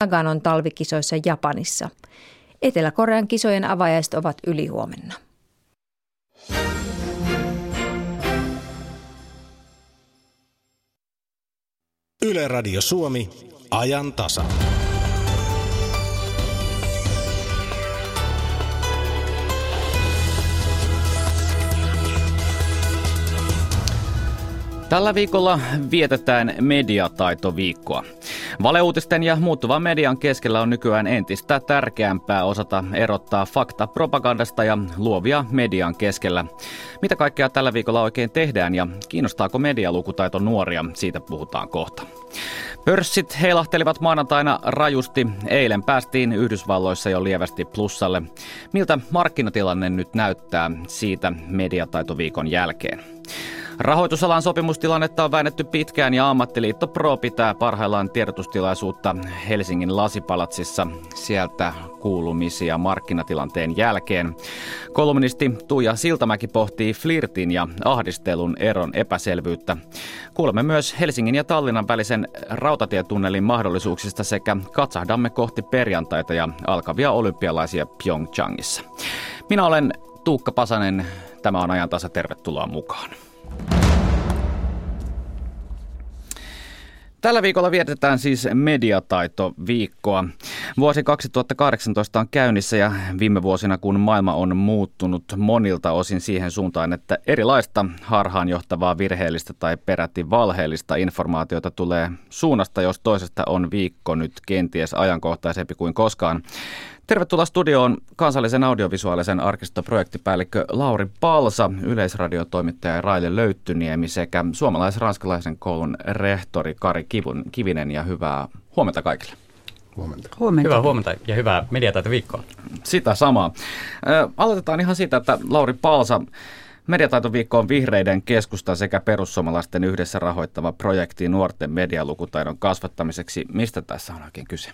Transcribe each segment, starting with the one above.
Naganon talvikisoissa Japanissa. Etelä-Korean kisojen avajaiset ovat ylihuomenna. Yle Radio Suomi, ajan tasa. Tällä viikolla vietetään mediataitoviikkoa. Valeuutisten ja muuttuvan median keskellä on nykyään entistä tärkeämpää osata erottaa fakta propagandasta ja luovia median keskellä. Mitä kaikkea tällä viikolla oikein tehdään ja kiinnostaako medialukutaito nuoria? Siitä puhutaan kohta. Pörssit heilahtelivat maanantaina rajusti. Eilen päästiin Yhdysvalloissa jo lievästi plussalle. Miltä markkinatilanne nyt näyttää siitä mediataitoviikon jälkeen? Rahoitusalan sopimustilannetta on väännetty pitkään ja ammattiliitto Pro pitää parhaillaan tiedotustilaisuutta Helsingin lasipalatsissa sieltä kuulumisia markkinatilanteen jälkeen. Kolumnisti Tuija Siltamäki pohtii flirtin ja ahdistelun eron epäselvyyttä. Kuulemme myös Helsingin ja Tallinnan välisen rautatietunnelin mahdollisuuksista sekä katsahdamme kohti perjantaita ja alkavia olympialaisia Pyeongchangissa. Minä olen Tuukka Pasanen. Tämä on ajan tasa. Tervetuloa mukaan. Tällä viikolla vietetään siis mediataito-viikkoa. Vuosi 2018 on käynnissä ja viime vuosina, kun maailma on muuttunut monilta osin siihen suuntaan, että erilaista harhaanjohtavaa, virheellistä tai peräti valheellista informaatiota tulee suunnasta, jos toisesta on viikko nyt kenties ajankohtaisempi kuin koskaan. Tervetuloa studioon kansallisen audiovisuaalisen arkistoprojektipäällikkö Lauri Palsa, yleisradion toimittaja Raile Löyttyniemi sekä suomalais-ranskalaisen koulun rehtori Kari Kivinen ja hyvää huomenta kaikille. Huomenta. huomenta. Hyvää huomenta ja hyvää mediataitoviikkoa. Sitä samaa. aloitetaan ihan siitä, että Lauri Palsa, Mediataitoviikko on vihreiden keskusta sekä perussuomalaisten yhdessä rahoittava projekti nuorten medialukutaidon kasvattamiseksi. Mistä tässä on oikein kyse?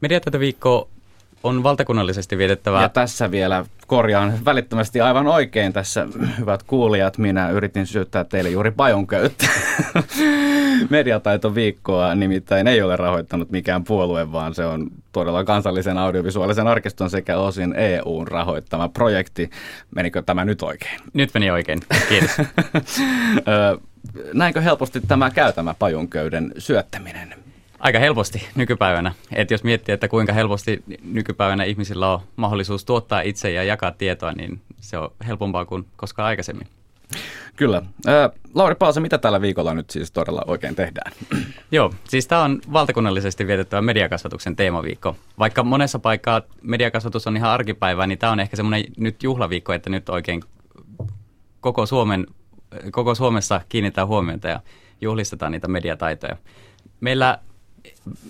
Mediataitoviikko on valtakunnallisesti vietettävä. Ja tässä vielä korjaan välittömästi aivan oikein tässä, hyvät kuulijat. Minä yritin syyttää teille juuri pajonköyttä. Mediataitoviikkoa nimittäin ei ole rahoittanut mikään puolue, vaan se on todella kansallisen audiovisuaalisen arkiston sekä osin EUn rahoittama projekti. Menikö tämä nyt oikein? Nyt meni oikein, kiitos. Näinkö helposti tämä käy tämä pajunköyden syöttäminen? Aika helposti nykypäivänä. Et jos miettii, että kuinka helposti nykypäivänä ihmisillä on mahdollisuus tuottaa itse ja jakaa tietoa, niin se on helpompaa kuin koskaan aikaisemmin. Kyllä. Ää, Lauri Paasa, mitä tällä viikolla nyt siis todella oikein tehdään? Joo, siis tämä on valtakunnallisesti vietettävä mediakasvatuksen teemaviikko. Vaikka monessa paikkaa mediakasvatus on ihan arkipäivää, niin tämä on ehkä semmoinen nyt juhlaviikko, että nyt oikein koko, Suomen, koko Suomessa kiinnitetään huomiota ja juhlistetaan niitä mediataitoja. Meillä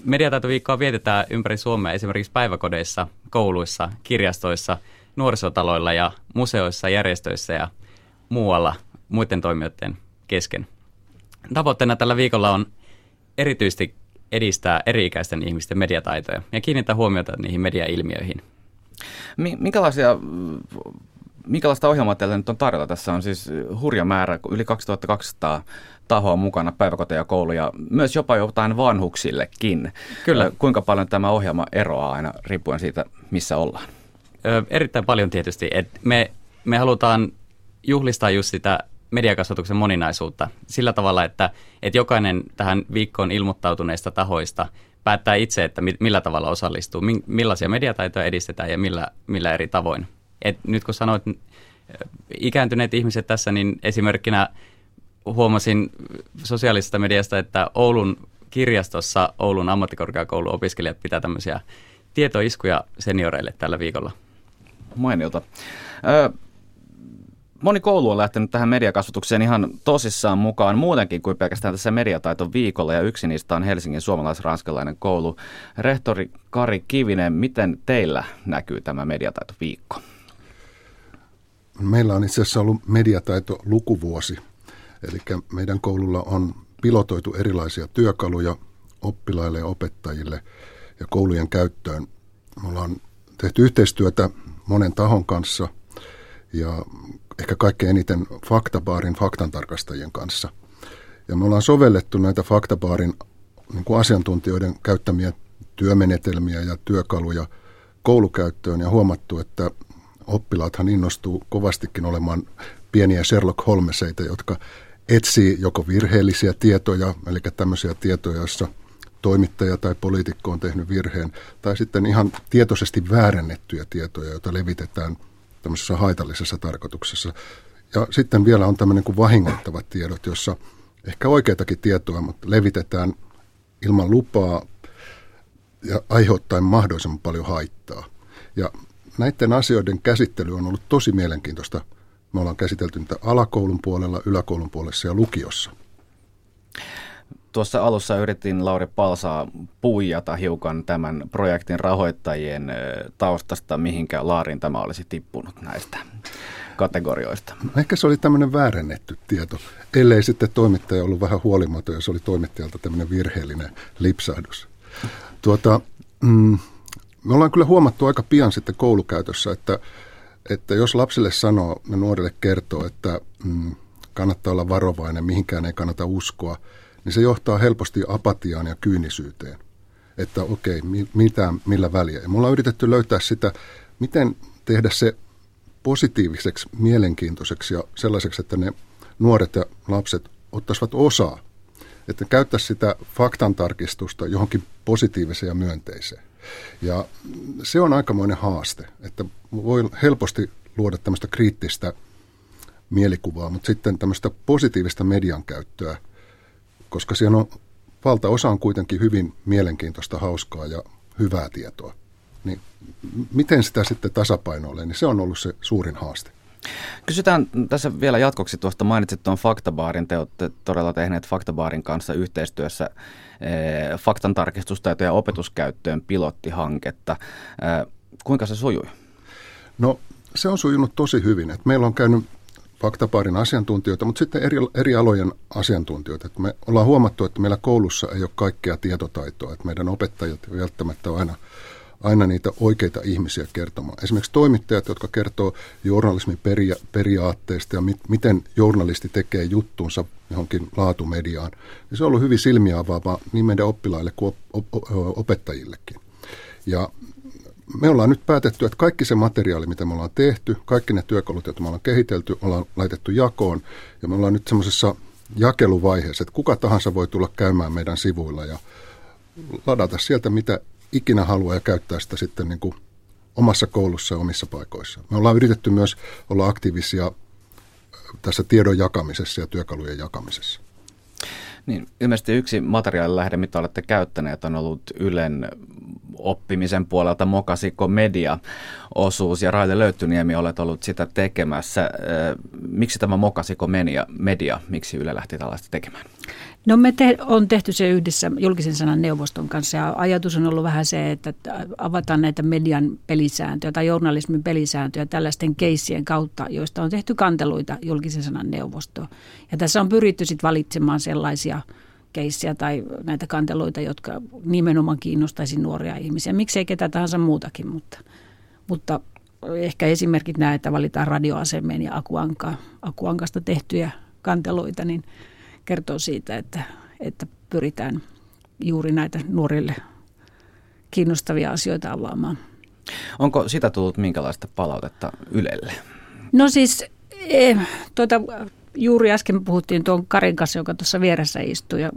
mediataitoviikkoa vietetään ympäri Suomea esimerkiksi päiväkodeissa, kouluissa, kirjastoissa, nuorisotaloilla ja museoissa, järjestöissä ja muualla muiden toimijoiden kesken. Tavoitteena tällä viikolla on erityisesti edistää eri-ikäisten ihmisten mediataitoja ja kiinnittää huomiota niihin mediailmiöihin. Minkälaisia minkälaista ohjelmaa teillä nyt on tarjolla? Tässä on siis hurja määrä, yli 2200 tahoa mukana, päiväkoteja, kouluja, myös jopa jotain vanhuksillekin. Kyllä. Kuinka paljon tämä ohjelma eroaa aina riippuen siitä, missä ollaan? Ö, erittäin paljon tietysti. Et me, me halutaan juhlistaa just sitä mediakasvatuksen moninaisuutta sillä tavalla, että, että jokainen tähän viikkoon ilmoittautuneista tahoista päättää itse, että millä tavalla osallistuu, millaisia mediataitoja edistetään ja millä, millä eri tavoin. Et nyt kun sanoit ikääntyneet ihmiset tässä, niin esimerkkinä huomasin sosiaalisesta mediasta, että Oulun kirjastossa Oulun ammattikorkeakoulun opiskelijat pitää tämmöisiä tietoiskuja senioreille tällä viikolla. Mainiota. Ö, moni koulu on lähtenyt tähän mediakasvatukseen ihan tosissaan mukaan muutenkin kuin pelkästään tässä mediataito viikolla ja yksi niistä on Helsingin suomalais-ranskalainen koulu. Rehtori Kari Kivinen, miten teillä näkyy tämä mediataito viikko? Meillä on itse asiassa ollut mediataito lukuvuosi Eli meidän koululla on pilotoitu erilaisia työkaluja oppilaille ja opettajille ja koulujen käyttöön. Me ollaan tehty yhteistyötä monen tahon kanssa ja ehkä kaikkein eniten faktabaarin faktantarkastajien kanssa. Ja me ollaan sovellettu näitä faktabaarin niin kuin asiantuntijoiden käyttämiä työmenetelmiä ja työkaluja koulukäyttöön ja huomattu, että oppilaathan innostuu kovastikin olemaan pieniä Sherlock Holmeseita, jotka etsii joko virheellisiä tietoja, eli tämmöisiä tietoja, joissa toimittaja tai poliitikko on tehnyt virheen, tai sitten ihan tietoisesti väärennettyjä tietoja, joita levitetään tämmöisessä haitallisessa tarkoituksessa. Ja sitten vielä on tämmöinen kuin vahingoittavat tiedot, jossa ehkä oikeitakin tietoa, mutta levitetään ilman lupaa ja aiheuttaen mahdollisimman paljon haittaa. Ja näiden asioiden käsittely on ollut tosi mielenkiintoista. Me ollaan käsitelty niitä alakoulun puolella, yläkoulun puolessa ja lukiossa. Tuossa alussa yritin Lauri Palsaa puijata hiukan tämän projektin rahoittajien taustasta, mihinkä Laarin tämä olisi tippunut näistä kategorioista. Ehkä se oli tämmöinen väärennetty tieto, ellei sitten toimittaja ollut vähän huolimaton ja se oli toimittajalta tämmöinen virheellinen lipsahdus. Tuota, mm, me ollaan kyllä huomattu aika pian sitten koulukäytössä, että, että jos lapsille sanoo ja nuorille kertoo, että mm, kannattaa olla varovainen, mihinkään ei kannata uskoa, niin se johtaa helposti apatiaan ja kyynisyyteen. Että okei, mitä, millä väliä. Ja me ollaan yritetty löytää sitä, miten tehdä se positiiviseksi, mielenkiintoiseksi ja sellaiseksi, että ne nuoret ja lapset ottaisivat osaa. Että käyttäisi sitä faktantarkistusta johonkin positiiviseen ja myönteiseen. Ja se on aikamoinen haaste, että voi helposti luoda tämmöistä kriittistä mielikuvaa, mutta sitten tämmöistä positiivista median käyttöä, koska siellä on valtaosa on kuitenkin hyvin mielenkiintoista, hauskaa ja hyvää tietoa. Niin miten sitä sitten tasapainoilee, niin se on ollut se suurin haaste. Kysytään tässä vielä jatkoksi tuosta, mainitsit tuon Faktabaarin, te olette todella tehneet Faktabaarin kanssa yhteistyössä eh, faktantarkistustaito- ja opetuskäyttöön pilottihanketta. Eh, kuinka se sujui? No se on sujunut tosi hyvin. Et meillä on käynyt Faktabaarin asiantuntijoita, mutta sitten eri, eri alojen asiantuntijoita. Et me ollaan huomattu, että meillä koulussa ei ole kaikkea tietotaitoa, että meidän opettajat välttämättä aina – aina niitä oikeita ihmisiä kertomaan. Esimerkiksi toimittajat, jotka kertoo journalismin peria- periaatteista ja mit- miten journalisti tekee juttunsa johonkin laatumediaan, niin se on ollut hyvin silmiä avaavaa niin meidän oppilaille kuin op- op- opettajillekin. Ja me ollaan nyt päätetty, että kaikki se materiaali, mitä me ollaan tehty, kaikki ne työkalut, joita me ollaan kehitelty, ollaan laitettu jakoon. Ja me ollaan nyt semmoisessa jakeluvaiheessa, että kuka tahansa voi tulla käymään meidän sivuilla ja ladata sieltä, mitä ikinä haluaa ja käyttää sitä sitten niin kuin omassa koulussa ja omissa paikoissa. Me ollaan yritetty myös olla aktiivisia tässä tiedon jakamisessa ja työkalujen jakamisessa. Niin, ilmeisesti yksi materiaalilähde, mitä olette käyttäneet, on ollut Ylen oppimisen puolelta Mokasiko Media-osuus ja Raile Löyttyniemi olet ollut sitä tekemässä. Miksi tämä Mokasiko media miksi Yle lähti tällaista tekemään? No me te, on tehty se yhdessä julkisen sanan neuvoston kanssa ja ajatus on ollut vähän se, että avataan näitä median pelisääntöjä tai journalismin pelisääntöjä tällaisten keissien kautta, joista on tehty kanteluita julkisen sanan neuvostoon. Ja tässä on pyritty sitten valitsemaan sellaisia keissiä tai näitä kanteluita, jotka nimenomaan kiinnostaisi nuoria ihmisiä. Miksei ketä tahansa muutakin, mutta, mutta ehkä esimerkit nämä, että valitaan radioasemeen ja akuanka, akuankasta tehtyjä kanteluita, niin – kertoo siitä, että, että pyritään juuri näitä nuorille kiinnostavia asioita avaamaan. Onko sitä tullut minkälaista palautetta Ylelle? No siis eh, tuota, juuri äsken puhuttiin tuon Karin kanssa, joka tuossa vieressä istui ja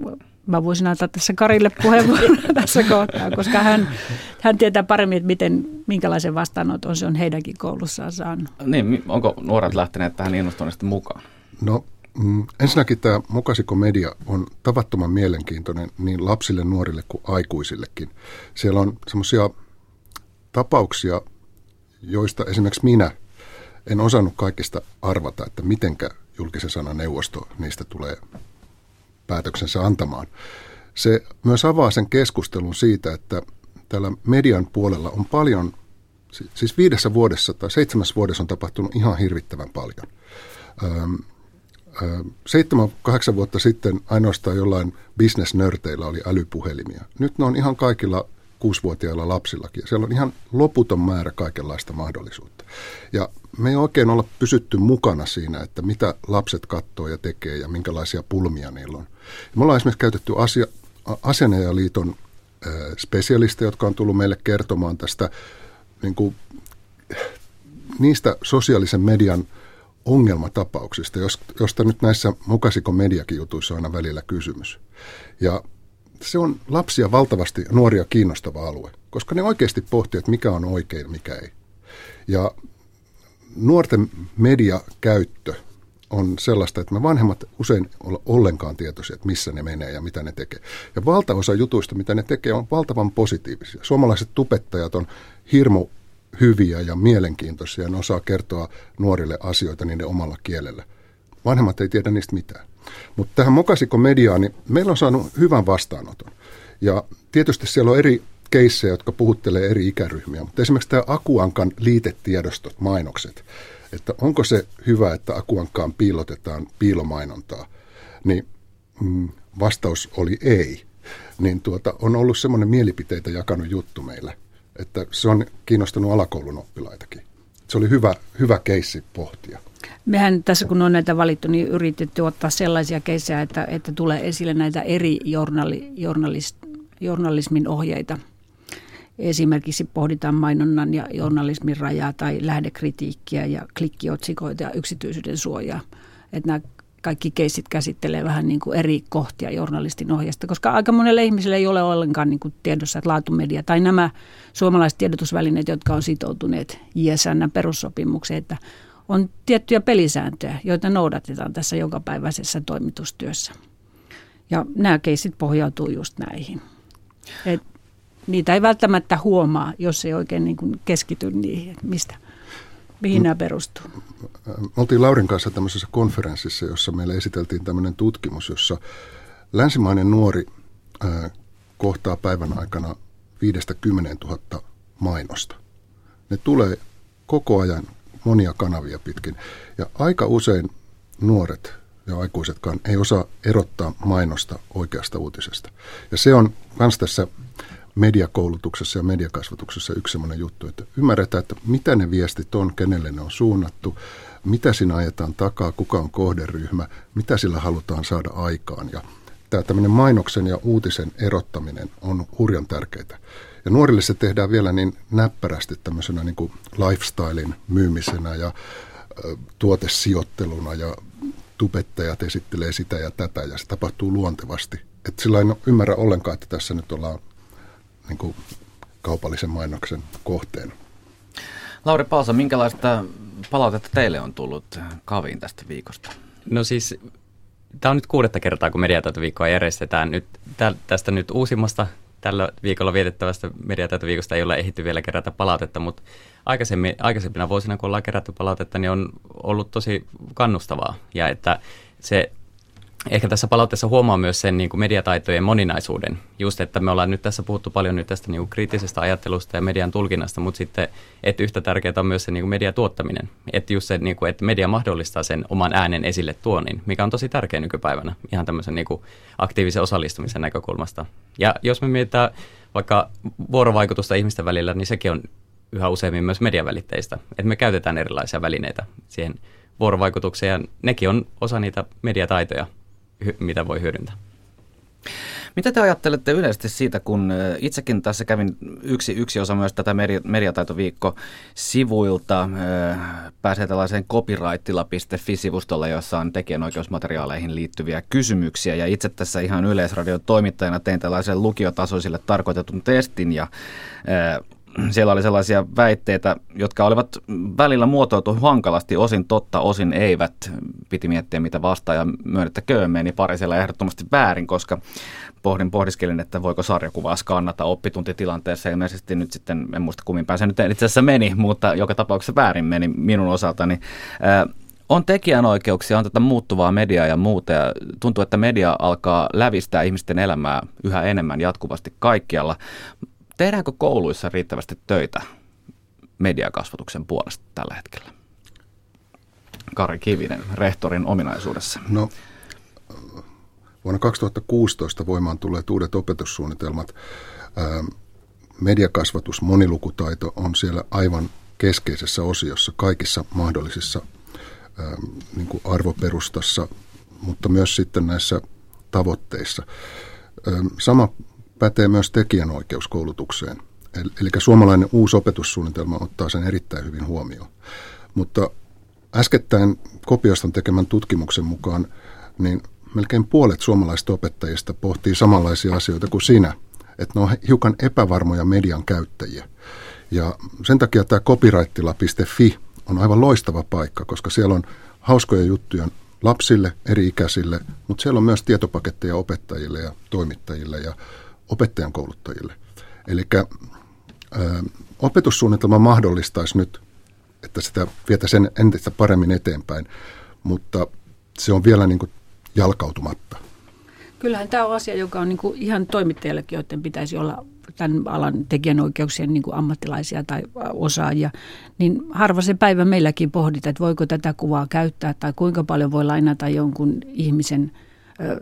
mä voisin antaa tässä Karille puheenvuoron tässä kohtaa, koska hän, hän tietää paremmin, että miten, minkälaisen vastaanoton se on heidänkin koulussaan saanut. Niin, onko nuoret lähteneet tähän innostuneesti mukaan? No Mm, ensinnäkin tämä Mokasiko Media on tavattoman mielenkiintoinen niin lapsille, nuorille kuin aikuisillekin. Siellä on semmoisia tapauksia, joista esimerkiksi minä en osannut kaikista arvata, että mitenkä julkisen sanan neuvosto niistä tulee päätöksensä antamaan. Se myös avaa sen keskustelun siitä, että täällä median puolella on paljon, siis viidessä vuodessa tai seitsemässä vuodessa on tapahtunut ihan hirvittävän paljon seitsemän, kahdeksan vuotta sitten ainoastaan jollain bisnesnörteillä oli älypuhelimia. Nyt ne on ihan kaikilla kuusivuotiailla lapsillakin. Siellä on ihan loputon määrä kaikenlaista mahdollisuutta. Ja me ei oikein olla pysytty mukana siinä, että mitä lapset katsoo ja tekee ja minkälaisia pulmia niillä on. Me ollaan esimerkiksi käytetty asia, Asianajaliiton spesialisteja, jotka on tullut meille kertomaan tästä niin kuin, niistä sosiaalisen median ongelmatapauksista, josta nyt näissä mukasiko mediakin jutuissa on aina välillä kysymys. Ja se on lapsia valtavasti nuoria kiinnostava alue, koska ne oikeasti pohtii, että mikä on oikein mikä ei. Ja nuorten mediakäyttö on sellaista, että me vanhemmat usein olla ollenkaan tietoisia, että missä ne menee ja mitä ne tekee. Ja valtaosa jutuista, mitä ne tekee, on valtavan positiivisia. Suomalaiset tupettajat on hirmu hyviä ja mielenkiintoisia. Ne osaa kertoa nuorille asioita niiden omalla kielellä. Vanhemmat ei tiedä niistä mitään. Mutta tähän mokasiko mediaan, niin meillä on saanut hyvän vastaanoton. Ja tietysti siellä on eri keissejä, jotka puhuttelee eri ikäryhmiä. Mutta esimerkiksi tämä Akuankan liitetiedostot, mainokset, että onko se hyvä, että Akuankkaan piilotetaan piilomainontaa, niin mm, vastaus oli ei. Niin tuota, on ollut semmoinen mielipiteitä jakanut juttu meillä, että se on kiinnostanut alakoulun oppilaitakin. Se oli hyvä, hyvä keissi pohtia. Mehän tässä kun on näitä valittu, niin yritetty ottaa sellaisia keissejä, että, että tulee esille näitä eri journali, journalist, journalismin ohjeita. Esimerkiksi pohditaan mainonnan ja journalismin rajaa tai lähdekritiikkiä ja klikkiotsikoita ja yksityisyyden suojaa. Että nämä kaikki keissit käsittelee vähän niin kuin eri kohtia journalistin ohjeesta, koska aika monelle ihmiselle ei ole ollenkaan niin kuin tiedossa, että laatumedia tai nämä suomalaiset tiedotusvälineet, jotka on sitoutuneet JSN perussopimukseen, että on tiettyjä pelisääntöjä, joita noudatetaan tässä jokapäiväisessä toimitustyössä. Ja nämä keisit pohjautuu just näihin. Et niitä ei välttämättä huomaa, jos ei oikein niin kuin keskity niihin, mistä, mihin nämä perustuu. Me oltiin Laurin kanssa tämmöisessä konferenssissa, jossa meille esiteltiin tämmöinen tutkimus, jossa länsimainen nuori kohtaa päivän aikana 5-10 000 mainosta. Ne tulee koko ajan monia kanavia pitkin. Ja aika usein nuoret ja aikuisetkaan ei osaa erottaa mainosta oikeasta uutisesta. Ja se on myös tässä mediakoulutuksessa ja mediakasvatuksessa yksi sellainen juttu, että ymmärretään, että mitä ne viestit on, kenelle ne on suunnattu, mitä siinä ajetaan takaa, kuka on kohderyhmä, mitä sillä halutaan saada aikaan. Ja tämä tämmöinen mainoksen ja uutisen erottaminen on hurjan tärkeää. Ja nuorille se tehdään vielä niin näppärästi tämmöisenä niin kuin lifestylein myymisenä ja tuotesijoitteluna ja tubettajat esittelee sitä ja tätä ja se tapahtuu luontevasti. Että sillä en ymmärrä ollenkaan, että tässä nyt ollaan niin kuin kaupallisen mainoksen kohteena. Lauri Palsa, minkälaista palautetta teille on tullut kaviin tästä viikosta? No siis tämä on nyt kuudetta kertaa, kun mediataitoviikkoa järjestetään. Nyt, tästä nyt uusimmasta tällä viikolla vietettävästä mediataitoviikosta ei ole ehditty vielä kerätä palautetta, mutta aikaisemmin, aikaisempina vuosina, kun ollaan kerätty palautetta, niin on ollut tosi kannustavaa. Ja että se ehkä tässä palautteessa huomaa myös sen niin kuin mediataitojen moninaisuuden. Just, että me ollaan nyt tässä puhuttu paljon nyt tästä niin kuin kriittisestä ajattelusta ja median tulkinnasta, mutta sitten, että yhtä tärkeää on myös se niin kuin mediatuottaminen. Että just se, niin kuin, että media mahdollistaa sen oman äänen esille tuonin, mikä on tosi tärkeä nykypäivänä ihan tämmöisen niin kuin aktiivisen osallistumisen näkökulmasta. Ja jos me mietitään vaikka vuorovaikutusta ihmisten välillä, niin sekin on yhä useammin myös mediavälitteistä. Että me käytetään erilaisia välineitä siihen vuorovaikutukseen ja nekin on osa niitä mediataitoja – mitä voi hyödyntää. Mitä te ajattelette yleisesti siitä, kun itsekin tässä kävin yksi, yksi osa myös tätä mediataitoviikko-sivuilta, pääsee tällaiseen copyrightila.fi-sivustolle, jossa on tekijänoikeusmateriaaleihin liittyviä kysymyksiä. Ja itse tässä ihan yleisradion toimittajana tein tällaisen lukiotasoisille tarkoitetun testin ja siellä oli sellaisia väitteitä, jotka olivat välillä muotoiltu hankalasti, osin totta, osin eivät. Piti miettiä, mitä vastaaja myönnettäköön meni pari siellä ehdottomasti väärin, koska pohdin, pohdiskelin, että voiko sarjakuvaa skannata oppituntitilanteessa. Ilmeisesti nyt sitten, en muista kummin pääsen nyt itse asiassa meni, mutta joka tapauksessa väärin meni minun osaltani. On tekijänoikeuksia, on tätä muuttuvaa mediaa ja muuta ja tuntuu, että media alkaa lävistää ihmisten elämää yhä enemmän jatkuvasti kaikkialla. Tehdäänkö kouluissa riittävästi töitä mediakasvatuksen puolesta tällä hetkellä? Kari Kivinen, rehtorin ominaisuudessa. No, vuonna 2016 voimaan tulleet uudet opetussuunnitelmat. Mediakasvatus, monilukutaito on siellä aivan keskeisessä osiossa kaikissa mahdollisissa niin kuin arvoperustassa, mutta myös sitten näissä tavoitteissa. Sama pätee myös tekijänoikeuskoulutukseen. Eli suomalainen uusi opetussuunnitelma ottaa sen erittäin hyvin huomioon. Mutta äskettäin Kopioston tekemän tutkimuksen mukaan, niin melkein puolet suomalaisista opettajista pohtii samanlaisia asioita kuin sinä, että ne on hiukan epävarmoja median käyttäjiä. Ja sen takia tämä copyrightila.fi on aivan loistava paikka, koska siellä on hauskoja juttuja lapsille, eri ikäisille, mutta siellä on myös tietopaketteja opettajille ja toimittajille ja opettajan kouluttajille. Eli opetussuunnitelma mahdollistaisi nyt, että sitä vietäisiin entistä paremmin eteenpäin, mutta se on vielä niin kuin jalkautumatta. Kyllähän tämä on asia, joka on niin kuin ihan toimittajillekin, joiden pitäisi olla tämän alan tekijänoikeuksien niin kuin ammattilaisia tai osaajia, niin harva se päivä meilläkin pohditaan, että voiko tätä kuvaa käyttää tai kuinka paljon voi lainata jonkun ihmisen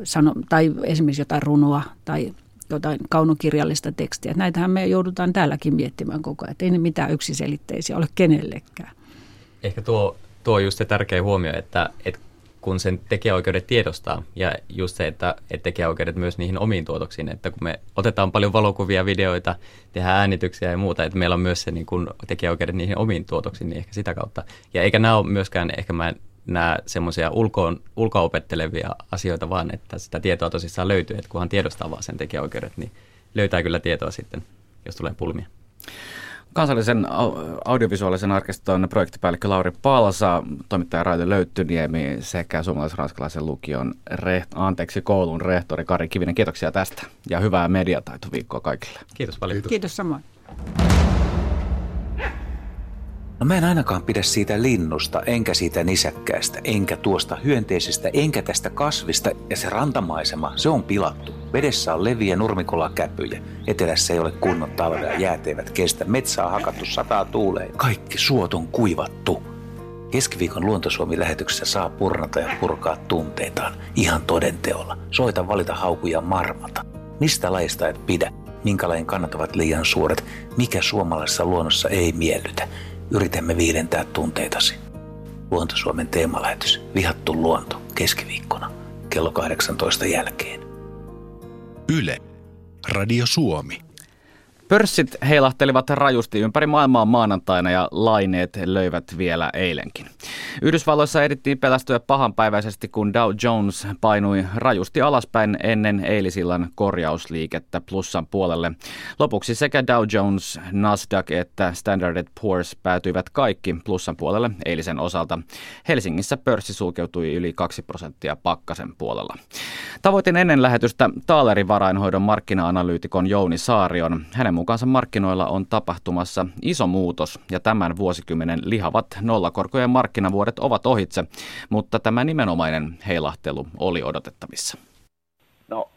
sano, tai esimerkiksi jotain runoa tai jotain kaunokirjallista tekstiä. Näitähän me joudutaan täälläkin miettimään koko ajan, että ei ne mitään yksiselitteisiä ole kenellekään. Ehkä tuo, tuo on just se tärkeä huomio, että, että kun sen tekijäoikeudet tiedostaa ja just se, että, että tekijäoikeudet myös niihin omiin tuotoksiin, että kun me otetaan paljon valokuvia, videoita, tehdään äänityksiä ja muuta, että meillä on myös se niin kuin tekijäoikeudet niihin omiin tuotoksiin, niin ehkä sitä kautta. Ja eikä nämä ole myöskään, ehkä mä nämä semmoisia ulkoon, ulkoopettelevia asioita, vaan että sitä tietoa tosissaan löytyy, että kunhan tiedostaa vaan sen tekijäoikeudet, niin löytää kyllä tietoa sitten, jos tulee pulmia. Kansallisen audiovisuaalisen arkiston projektipäällikkö Lauri Palsa, toimittaja Raili Löyttyniemi sekä suomalais-ranskalaisen lukion reht, anteeksi, koulun rehtori Kari Kivinen. Kiitoksia tästä ja hyvää mediataitoviikkoa kaikille. Kiitos paljon. Kiitos, Kiitos samoin. No mä en ainakaan pidä siitä linnusta, enkä siitä nisäkkäästä, enkä tuosta hyönteisestä, enkä tästä kasvista. Ja se rantamaisema, se on pilattu. Vedessä on leviä nurmikolakäpyjä. Etelässä ei ole kunnon talvea, jäät eivät kestä. Metsää on hakattu sataa tuuleen. Kaikki suot on kuivattu. Keskiviikon Luontosuomi-lähetyksessä saa purnata ja purkaa tunteitaan ihan todenteolla. Soita valita haukuja marmata. Mistä laista et pidä? Minkä lajin kannat ovat liian suuret? Mikä suomalaisessa luonnossa ei miellytä? Yritämme viilentää tunteitasi. Luontosuomen teemalähetys Vihattu luonto keskiviikkona kello 18 jälkeen. Yle. Radio Suomi. Pörssit heilahtelivat rajusti ympäri maailmaa maanantaina ja laineet löivät vielä eilenkin. Yhdysvalloissa edittiin pelästyä pahanpäiväisesti, kun Dow Jones painui rajusti alaspäin ennen eilisillan korjausliikettä plussan puolelle. Lopuksi sekä Dow Jones, Nasdaq että Standard Poor's päätyivät kaikki plussan puolelle eilisen osalta. Helsingissä pörssi sulkeutui yli 2 prosenttia pakkasen puolella. Tavoitin ennen lähetystä Taalerin varainhoidon markkina-analyytikon Jouni Saarion. Hänen mukaansa markkinoilla on tapahtumassa iso muutos ja tämän vuosikymmenen lihavat nollakorkojen markkinavuodet ovat ohitse, mutta tämä nimenomainen heilahtelu oli odotettavissa. No,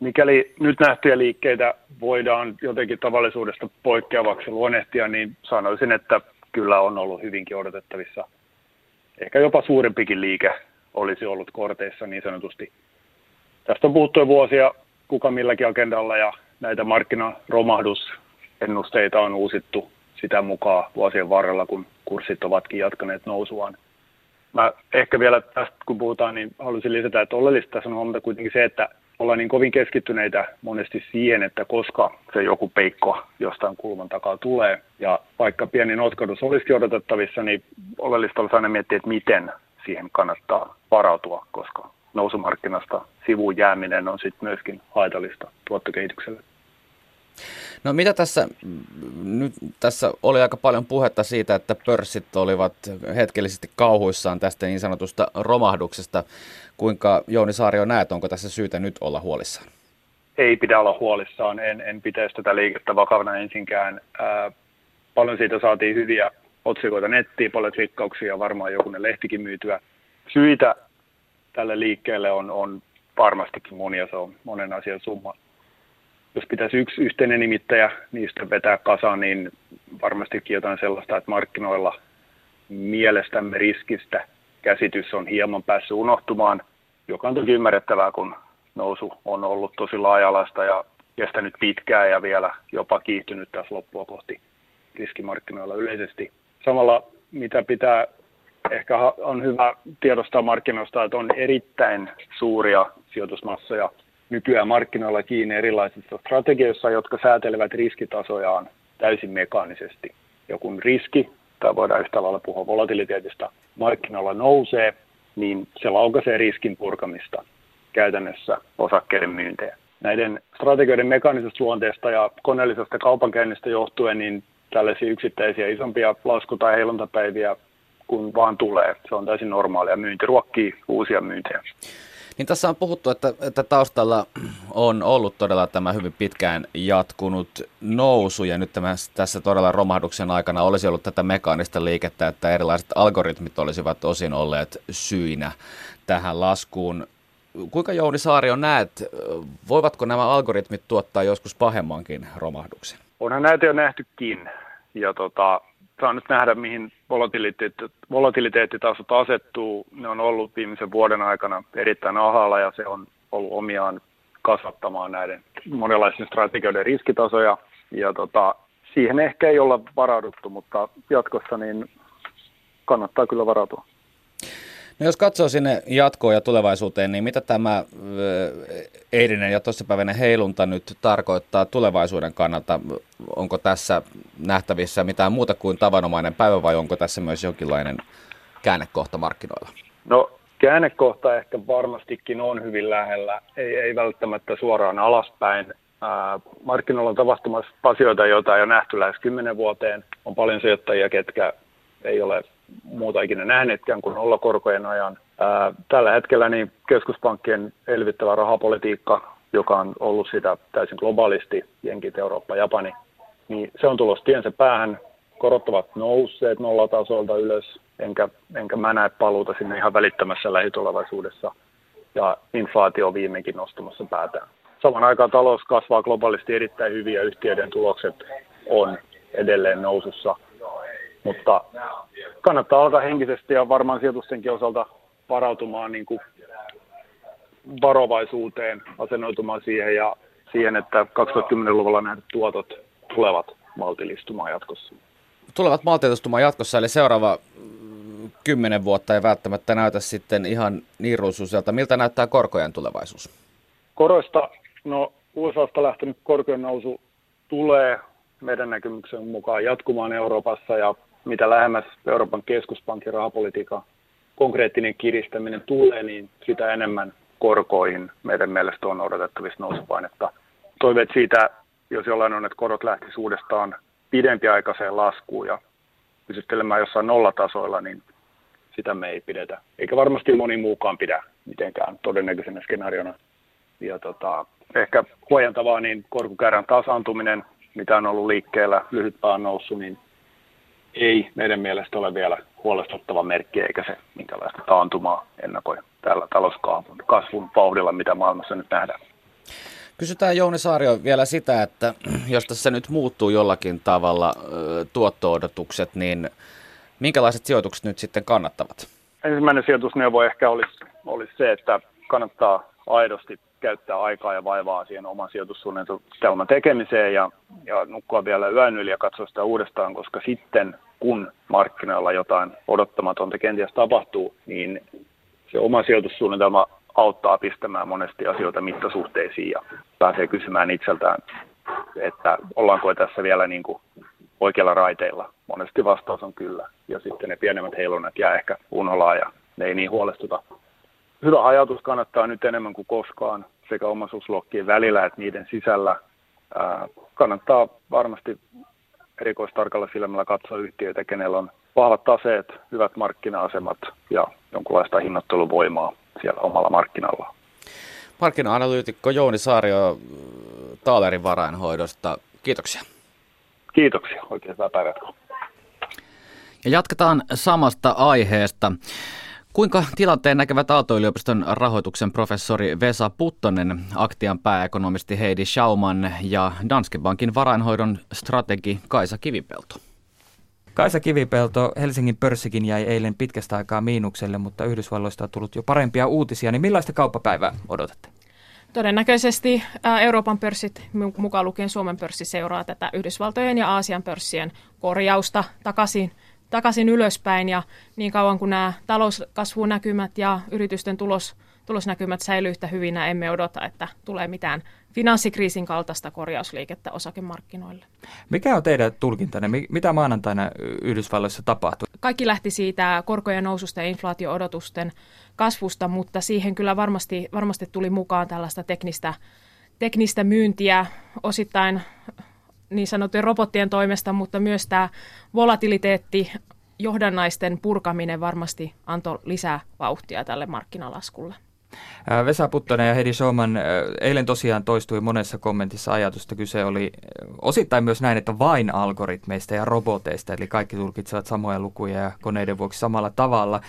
mikäli nyt nähtyjä liikkeitä voidaan jotenkin tavallisuudesta poikkeavaksi luonnehtia, niin sanoisin, että kyllä on ollut hyvinkin odotettavissa. Ehkä jopa suurempikin liike olisi ollut korteissa niin sanotusti. Tästä on puhuttu jo vuosia kuka milläkin agendalla ja näitä markkinaromahdus-ennusteita on uusittu sitä mukaan vuosien varrella, kun kurssit ovatkin jatkaneet nousuaan. Mä ehkä vielä tästä, kun puhutaan, niin haluaisin lisätä, että oleellista tässä on huomata kuitenkin se, että ollaan niin kovin keskittyneitä monesti siihen, että koska se joku peikko jostain kulman takaa tulee. Ja vaikka pieni notkahdus olisi odotettavissa, niin oleellista olisi aina miettiä, että miten siihen kannattaa varautua, koska nousumarkkinasta sivuun jääminen on sitten myöskin haitallista tuottokehitykselle. No mitä tässä, nyt tässä oli aika paljon puhetta siitä, että pörssit olivat hetkellisesti kauhuissaan tästä niin sanotusta romahduksesta. Kuinka Jouni Saario näet, onko tässä syytä nyt olla huolissaan? Ei pidä olla huolissaan, en, en pitäisi tätä liikettä vakavana ensinkään. Ää, paljon siitä saatiin hyviä otsikoita nettiin, paljon klikkauksia, varmaan jokunen lehtikin myytyä. Syitä tälle liikkeelle on, on varmastikin monia, se on monen asian summa. Jos pitäisi yksi yhteinen nimittäjä niistä vetää kasaan, niin varmastikin jotain sellaista, että markkinoilla mielestämme riskistä käsitys on hieman päässyt unohtumaan, joka on toki ymmärrettävää, kun nousu on ollut tosi laajalaista ja kestänyt pitkään ja vielä jopa kiihtynyt tässä loppua kohti riskimarkkinoilla yleisesti. Samalla mitä pitää ehkä on hyvä tiedostaa markkinoista, että on erittäin suuria sijoitusmassoja nykyään markkinoilla kiinni erilaisissa strategioissa, jotka säätelevät riskitasojaan täysin mekaanisesti. Ja kun riski, tai voidaan yhtä lailla puhua volatiliteetista, markkinoilla nousee, niin se laukaisee riskin purkamista käytännössä osakkeiden myyntejä. Näiden strategioiden mekaanisesta luonteesta ja koneellisesta kaupankäynnistä johtuen, niin tällaisia yksittäisiä isompia lasku- tai heiluntapäiviä kun vaan tulee. Se on täysin normaalia. Myynti ruokkii uusia myyntejä. Niin tässä on puhuttu, että, että taustalla on ollut todella tämä hyvin pitkään jatkunut nousu ja nyt tämä, tässä todella romahduksen aikana olisi ollut tätä mekaanista liikettä, että erilaiset algoritmit olisivat osin olleet syinä tähän laskuun. Kuinka Jouni Saario näet, voivatko nämä algoritmit tuottaa joskus pahemmankin romahduksen? Onhan näitä jo nähtykin. Ja tota, saa nyt nähdä, mihin volatiliteetti, volatiliteettitasot asettuu. Ne on ollut viimeisen vuoden aikana erittäin ahalla ja se on ollut omiaan kasvattamaan näiden monenlaisten strategioiden riskitasoja. Ja tota, siihen ehkä ei olla varauduttu, mutta jatkossa niin kannattaa kyllä varautua. No jos katsoo sinne jatkoon ja tulevaisuuteen, niin mitä tämä eilinen ja toissapäiväinen heilunta nyt tarkoittaa tulevaisuuden kannalta? Onko tässä nähtävissä mitään muuta kuin tavanomainen päivä vai onko tässä myös jonkinlainen käännekohta markkinoilla? No käännekohta ehkä varmastikin on hyvin lähellä, ei, ei välttämättä suoraan alaspäin. Ää, markkinoilla on tapahtumassa asioita, joita ei ole nähty lähes kymmenen vuoteen. On paljon sijoittajia, ketkä ei ole muuta ikinä nähneetkään kuin nollakorkojen ajan. Ää, tällä hetkellä niin keskuspankkien elvyttävä rahapolitiikka, joka on ollut sitä täysin globaalisti, Jenkit, Eurooppa, Japani, niin se on tulossa tiensä päähän. Korot ovat nousseet nollatasolta ylös, enkä, enkä mä näe paluuta sinne ihan välittömässä lähitulevaisuudessa. Ja inflaatio on viimeinkin nostamassa päätään. Saman aikaan talous kasvaa globaalisti erittäin hyvin ja yhtiöiden tulokset on edelleen nousussa – mutta kannattaa alkaa henkisesti ja varmaan sijoitustenkin osalta varautumaan niin kuin varovaisuuteen, asennoitumaan siihen ja siihen, että 2010-luvulla nähdyt tuotot tulevat maltillistumaan jatkossa. Tulevat maltillistumaan jatkossa, eli seuraava mm, kymmenen vuotta ei välttämättä näytä sitten ihan niin ruusuiselta. Miltä näyttää korkojen tulevaisuus? Koroista, no USAsta lähtenyt korkojen nousu tulee meidän näkemyksen mukaan jatkumaan Euroopassa ja mitä lähemmäs Euroopan keskuspankin rahapolitiikan konkreettinen kiristäminen tulee, niin sitä enemmän korkoihin meidän mielestä on odotettavissa nousupainetta. Toiveet siitä, jos jollain on, että korot lähtisi uudestaan pidempiaikaiseen laskuun ja pysyttelemään jossain nollatasoilla, niin sitä me ei pidetä. Eikä varmasti moni muukaan pidä mitenkään todennäköisenä skenaariona. Ja tota, ehkä huojentavaa, niin korkokäärän tasaantuminen, mitä on ollut liikkeellä, lyhyt pää noussut, niin ei meidän mielestä ole vielä huolestuttava merkki, eikä se minkälaista taantumaa ennakoi tällä talouskasvun kasvun vauhdilla, mitä maailmassa nyt nähdään. Kysytään Jouni Saario vielä sitä, että jos tässä nyt muuttuu jollakin tavalla tuotto-odotukset, niin minkälaiset sijoitukset nyt sitten kannattavat? Ensimmäinen sijoitusneuvo ehkä olisi, olisi se, että kannattaa aidosti käyttää aikaa ja vaivaa siihen oman sijoitussuunnitelman tekemiseen ja, ja nukkua vielä yön yli ja katsoa sitä uudestaan, koska sitten kun markkinoilla jotain odottamatonta kenties tapahtuu, niin se oma sijoitussuunnitelma auttaa pistämään monesti asioita mittasuhteisiin ja pääsee kysymään itseltään, että ollaanko tässä vielä niin kuin oikealla raiteilla. Monesti vastaus on kyllä. Ja sitten ne pienemmät heilunat jää ehkä unholaan ja ne ei niin huolestuta. Hyvä ajatus kannattaa nyt enemmän kuin koskaan sekä omaisuusluokkien välillä että niiden sisällä. Ää, kannattaa varmasti erikoistarkalla silmällä katsoa yhtiöitä, kenellä on vahvat taseet, hyvät markkina-asemat ja jonkunlaista hinnoitteluvoimaa siellä omalla markkinalla. Markkina-analyytikko Jouni Saario Taalerin varainhoidosta. Kiitoksia. Kiitoksia. Oikein hyvää päivää. Ja jatketaan samasta aiheesta. Kuinka tilanteen näkevät Aalto-yliopiston rahoituksen professori Vesa Puttonen, Aktian pääekonomisti Heidi Schauman ja Danske Bankin varainhoidon strategi Kaisa Kivipelto? Kaisa Kivipelto, Helsingin pörssikin jäi eilen pitkästä aikaa miinukselle, mutta Yhdysvalloista on tullut jo parempia uutisia. Niin millaista kauppapäivää odotatte? Todennäköisesti Euroopan pörssit, mukaan lukien Suomen pörssi, seuraa tätä Yhdysvaltojen ja Aasian pörssien korjausta takaisin – takaisin ylöspäin ja niin kauan kuin nämä talouskasvunäkymät ja yritysten tulos, tulosnäkymät säilyy yhtä hyvinä, emme odota, että tulee mitään finanssikriisin kaltaista korjausliikettä osakemarkkinoille. Mikä on teidän tulkintanne? Mitä maanantaina Yhdysvalloissa tapahtui? Kaikki lähti siitä korkojen noususta ja inflaatio-odotusten kasvusta, mutta siihen kyllä varmasti, varmasti tuli mukaan tällaista teknistä, teknistä myyntiä osittain niin sanottujen robottien toimesta, mutta myös tämä volatiliteetti, johdannaisten purkaminen varmasti antoi lisää vauhtia tälle markkinalaskulle. Vesa Puttonen ja Heidi Schoman, eilen tosiaan toistui monessa kommentissa ajatusta. Kyse oli osittain myös näin, että vain algoritmeista ja roboteista, eli kaikki tulkitsevat samoja lukuja ja koneiden vuoksi samalla tavalla.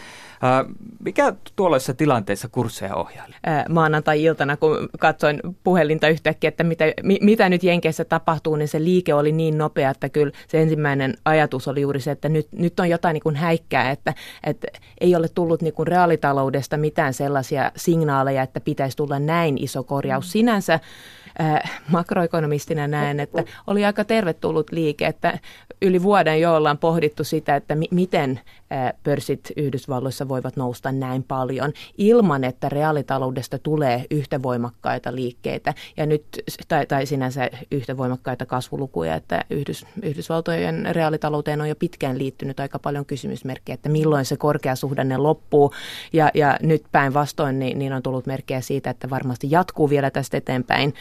Mikä tuollaisessa tilanteessa kursseja ohjailee? Maanantai-iltana, kun katsoin puhelinta yhtäkkiä, että mitä, mitä nyt Jenkeissä tapahtuu, niin se liike oli niin nopea, että kyllä se ensimmäinen ajatus oli juuri se, että nyt, nyt on jotain niin kuin häikkää, että, että ei ole tullut niin kuin reaalitaloudesta mitään sellaisia signaaleja, että pitäisi tulla näin iso korjaus. Mm. Sinänsä äh, makroekonomistina näen, että oli aika tervetullut liike, että yli vuoden jo ollaan pohdittu sitä, että mi- miten pörssit Yhdysvalloissa voivat nousta näin paljon ilman, että reaalitaloudesta tulee yhtä voimakkaita liikkeitä. Ja nyt, tai, tai sinänsä yhtä voimakkaita kasvulukuja, että Yhdys, Yhdysvaltojen reaalitalouteen on jo pitkään liittynyt aika paljon kysymysmerkkejä, että milloin se korkeasuhdanne loppuu. Ja, ja nyt päinvastoin niin, niin on tullut merkkejä siitä, että varmasti jatkuu vielä tästä eteenpäin.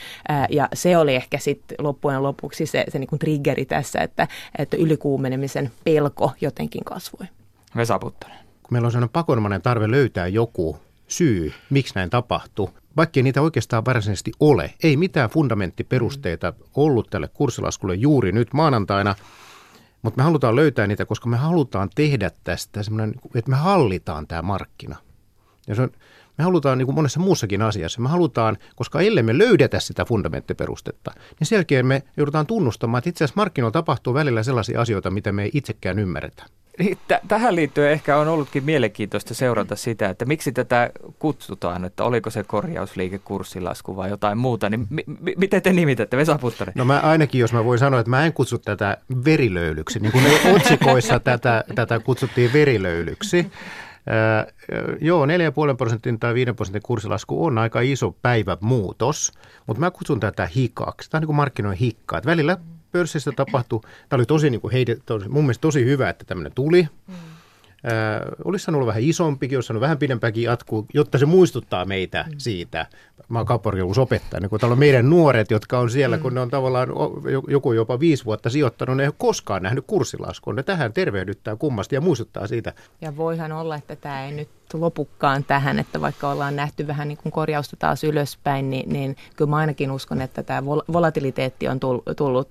Ja se oli ehkä sitten loppujen lopuksi se, se niin kuin triggeri tässä, että, että ylikuumenemisen pelko jotenkin kasvoi. Vesa Puttonen. Meillä on sellainen pakonomainen tarve löytää joku syy, miksi näin tapahtuu. Vaikkei niitä oikeastaan varsinaisesti ole. Ei mitään fundamenttiperusteita ollut tälle kurssilaskulle juuri nyt maanantaina, mutta me halutaan löytää niitä, koska me halutaan tehdä tästä semmoinen, että me hallitaan tämä markkina. Ja se on, me halutaan niin kuin monessa muussakin asiassa, me halutaan, koska ellei me löydetä sitä fundamenttiperustetta, niin sen jälkeen me joudutaan tunnustamaan, että itse asiassa markkinoilla tapahtuu välillä sellaisia asioita, mitä me ei itsekään ymmärretä. Niin, tähän liittyen ehkä on ollutkin mielenkiintoista seurata sitä, että miksi tätä kutsutaan, että oliko se korjausliike, kurssilasku vai jotain muuta. Niin mi- mi- miten te nimitätte, Vesa Puttanen? No mä ainakin, jos mä voin sanoa, että mä en kutsu tätä verilöylyksi, niin kuin otsikoissa tätä, tätä kutsuttiin verilöylyksi. Äh, joo, 4,5 prosentin tai 5 prosentin kurssilasku on aika iso päivämuutos, mutta mä kutsun tätä hikaksi. Tämä on niin kuin markkinoiden hikka. Että välillä pörssissä tapahtui, tämä oli tosi niin kuin heide, mun mielestä tosi hyvä, että tämmöinen tuli. Mm. Äh, olisi saanut olla vähän isompikin, olisi saanut vähän pidempäänkin jatkuu, jotta se muistuttaa meitä mm. siitä. Mä oon kauppakorkeakoulusopettaja, niin kun täällä on meidän nuoret, jotka on siellä, mm. kun ne on tavallaan joku jopa viisi vuotta sijoittanut, ne ei ole koskaan nähnyt kurssilaskua. Ne tähän tervehdyttää kummasti ja muistuttaa siitä. Ja voihan olla, että tämä ei nyt lopukkaan tähän, että vaikka ollaan nähty vähän niin kuin korjausta taas ylöspäin, niin, niin kyllä mä ainakin uskon, että tämä volatiliteetti on tullut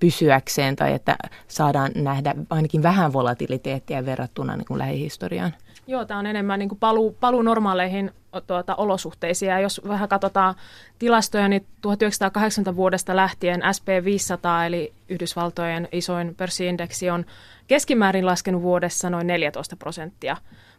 pysyäkseen tai että saadaan nähdä ainakin vähän volatiliteettia verrattuna niin kuin lähihistoriaan. Joo, tämä on enemmän niin kuin paluu, paluu normaaleihin tuota, olosuhteisiin. Ja jos vähän katsotaan tilastoja, niin 1980 vuodesta lähtien SP500 eli Yhdysvaltojen isoin pörssiindeksi on keskimäärin laskenut vuodessa noin 14 prosenttia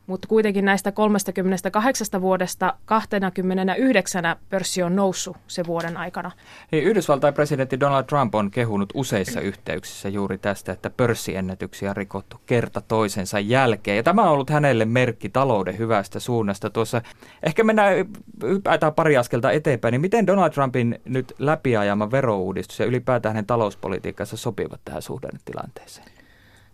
mutta kuitenkin näistä 38 vuodesta 29 pörssi on noussut se vuoden aikana. Niin, Yhdysvaltain presidentti Donald Trump on kehunut useissa yhteyksissä juuri tästä, että pörssiennätyksiä on rikottu kerta toisensa jälkeen. Ja tämä on ollut hänelle merkki talouden hyvästä suunnasta. Tuossa ehkä mennään, hypätään pari askelta eteenpäin, niin miten Donald Trumpin nyt läpiajama verouudistus ja ylipäätään hänen talouspolitiikkansa sopivat tähän suhdannetilanteeseen?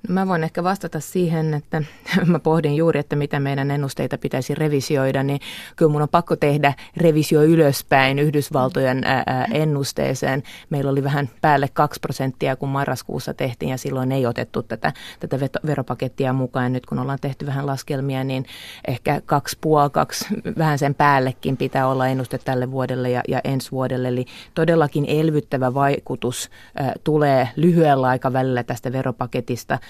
Mä voin ehkä vastata siihen, että mä pohdin juuri, että mitä meidän ennusteita pitäisi revisioida, niin kyllä mun on pakko tehdä revisio ylöspäin Yhdysvaltojen ennusteeseen. Meillä oli vähän päälle 2 prosenttia, kun marraskuussa tehtiin ja silloin ei otettu tätä, tätä veropakettia mukaan. Nyt kun ollaan tehty vähän laskelmia, niin ehkä kaksi puoli, kaksi, vähän sen päällekin pitää olla ennuste tälle vuodelle ja, ja ensi vuodelle. Eli todellakin elvyttävä vaikutus tulee lyhyellä aikavälillä tästä veropaketista –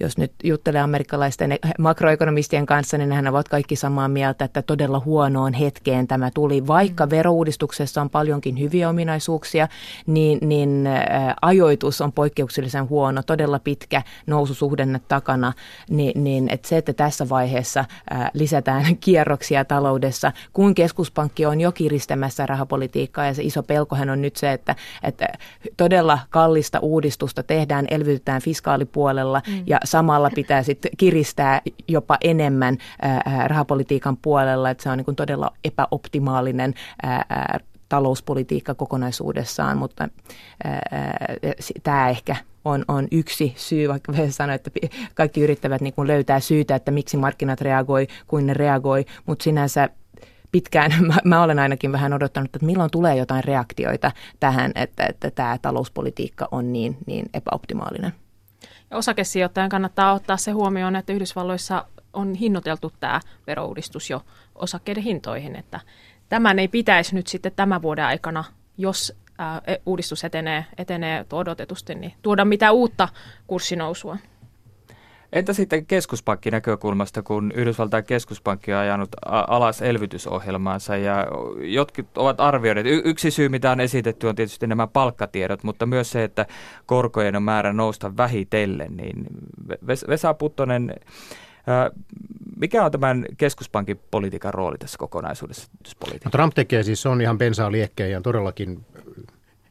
jos nyt juttelee amerikkalaisten makroekonomistien kanssa, niin nehän ovat kaikki samaa mieltä, että todella huonoon hetkeen tämä tuli. Vaikka mm. verouudistuksessa on paljonkin hyviä ominaisuuksia, niin, niin ajoitus on poikkeuksellisen huono, todella pitkä noususuhdenne takana, niin, niin että se, että tässä vaiheessa lisätään kierroksia taloudessa, kun keskuspankki on jo kiristämässä rahapolitiikkaa ja se iso pelkohan on nyt se, että, että todella kallista uudistusta tehdään, elvytetään fiskaalipuolella mm. ja samalla pitää sitten kiristää jopa enemmän rahapolitiikan puolella, että se on niin todella epäoptimaalinen talouspolitiikka kokonaisuudessaan, mutta tämä ehkä on, on yksi syy, vaikka sanoa, että kaikki yrittävät niin kuin löytää syytä, että miksi markkinat reagoi, kuin ne reagoi, mutta sinänsä pitkään, mä, mä olen ainakin vähän odottanut, että milloin tulee jotain reaktioita tähän, että, että tämä talouspolitiikka on niin, niin epäoptimaalinen. Ja osakesijoittajan kannattaa ottaa se huomioon, että Yhdysvalloissa on hinnoiteltu tämä verouudistus jo osakkeiden hintoihin, että tämän ei pitäisi nyt sitten tämän vuoden aikana, jos e, uudistus etenee, etenee odotetusti, niin tuoda mitään uutta kurssinousua. Entä sitten keskuspankin näkökulmasta, kun Yhdysvaltain keskuspankki on ajanut alas elvytysohjelmaansa ja jotkut ovat arvioineet, y- yksi syy mitä on esitetty on tietysti nämä palkkatiedot, mutta myös se, että korkojen on määrä nousta vähitellen, niin Vesa Puttonen, mikä on tämän keskuspankin politiikan rooli tässä kokonaisuudessa? No, Trump tekee siis, on ihan bensaa liekkeen ja todellakin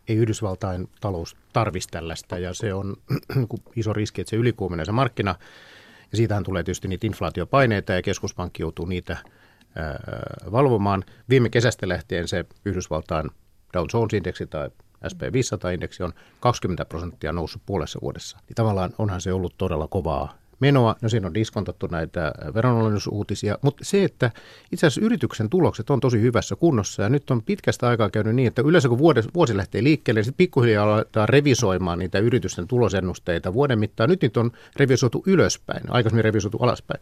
ei Yhdysvaltain talous tarvitsisi tällaista ja se on niinku iso riski, että se ylikuumenee se markkina ja siitähän tulee tietysti niitä inflaatiopaineita ja keskuspankki joutuu niitä ää, valvomaan. Viime kesästä lähtien se Yhdysvaltain Dow Jones-indeksi tai SP500-indeksi on 20 prosenttia noussut puolessa vuodessa. Niin tavallaan onhan se ollut todella kovaa menoa. No siinä on diskontattu näitä veronalennusuutisia, mutta se, että itse asiassa yrityksen tulokset on tosi hyvässä kunnossa ja nyt on pitkästä aikaa käynyt niin, että yleensä kun vuosi, vuosi lähtee liikkeelle, niin pikkuhiljaa aletaan revisoimaan niitä yritysten tulosennusteita vuoden mittaan. Nyt niitä on revisoitu ylöspäin, aikaisemmin revisoitu alaspäin.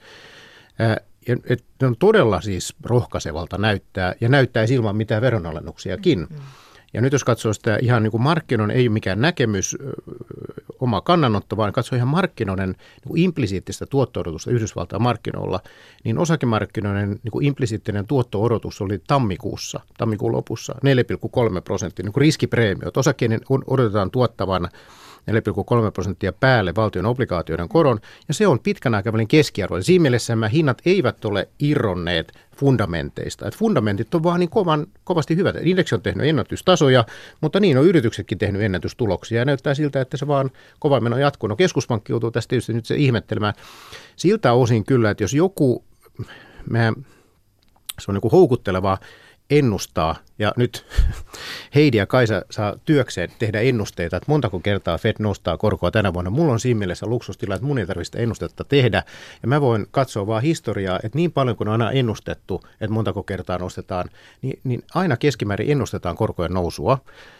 Ja, et, on todella siis rohkaisevalta näyttää ja näyttää ilman mitään veronalennuksiakin. Mm-hmm. Ja nyt jos katsoo sitä ihan niin kuin markkinoiden, ei mikään näkemys, oma kannanotto, vaan katsoo ihan markkinoiden niin kuin implisiittistä tuotto-odotusta Yhdysvaltain markkinoilla, niin osakemarkkinoiden niin kuin implisiittinen tuotto-odotus oli tammikuussa, tammikuun lopussa 4,3 prosenttia, niin kuin riskipreemiot. Osakkeiden odotetaan tuottavan 4,3 prosenttia päälle valtion obligaatioiden koron, ja se on pitkän aikavälin keskiarvo. Siinä mielessä nämä hinnat eivät ole irronneet fundamenteista. Et fundamentit on vaan niin kovan, kovasti hyvät. Indeksi on tehnyt ennätystasoja, mutta niin on yrityksetkin tehnyt ennätystuloksia, ja näyttää siltä, että se vaan kova meno jatkuu. No keskuspankki joutuu tästä tietysti nyt se ihmettelemään. Siltä osin kyllä, että jos joku, mehän, se on niin houkuttelevaa, ennustaa, ja nyt Heidi ja Kaisa saa työkseen tehdä ennusteita, että montako kertaa Fed nostaa korkoa tänä vuonna. Mulla on siinä mielessä luksustila, että mun ei tarvitse ennustetta tehdä, ja mä voin katsoa vaan historiaa, että niin paljon kuin on aina ennustettu, että montako kertaa nostetaan, niin, niin aina keskimäärin ennustetaan korkojen nousua,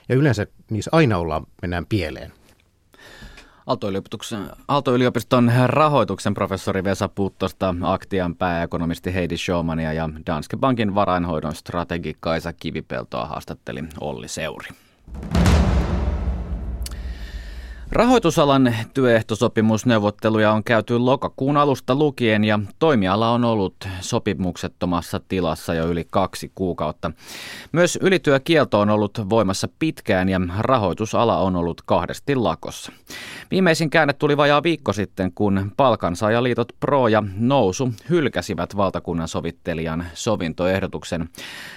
ja yleensä niissä aina ollaan, mennään pieleen. Aalto-yliopiston rahoituksen professori Vesa Puttosta, Aktian pääekonomisti Heidi Schomania ja Danske Bankin varainhoidon strategi Kaisa Kivipeltoa haastatteli Olli Seuri. Rahoitusalan työehtosopimusneuvotteluja on käyty lokakuun alusta lukien ja toimiala on ollut sopimuksettomassa tilassa jo yli kaksi kuukautta. Myös ylityökielto on ollut voimassa pitkään ja rahoitusala on ollut kahdesti lakossa. Viimeisin käänne tuli vajaa viikko sitten, kun palkansaajaliitot Pro ja Nousu hylkäsivät valtakunnan sovittelijan sovintoehdotuksen.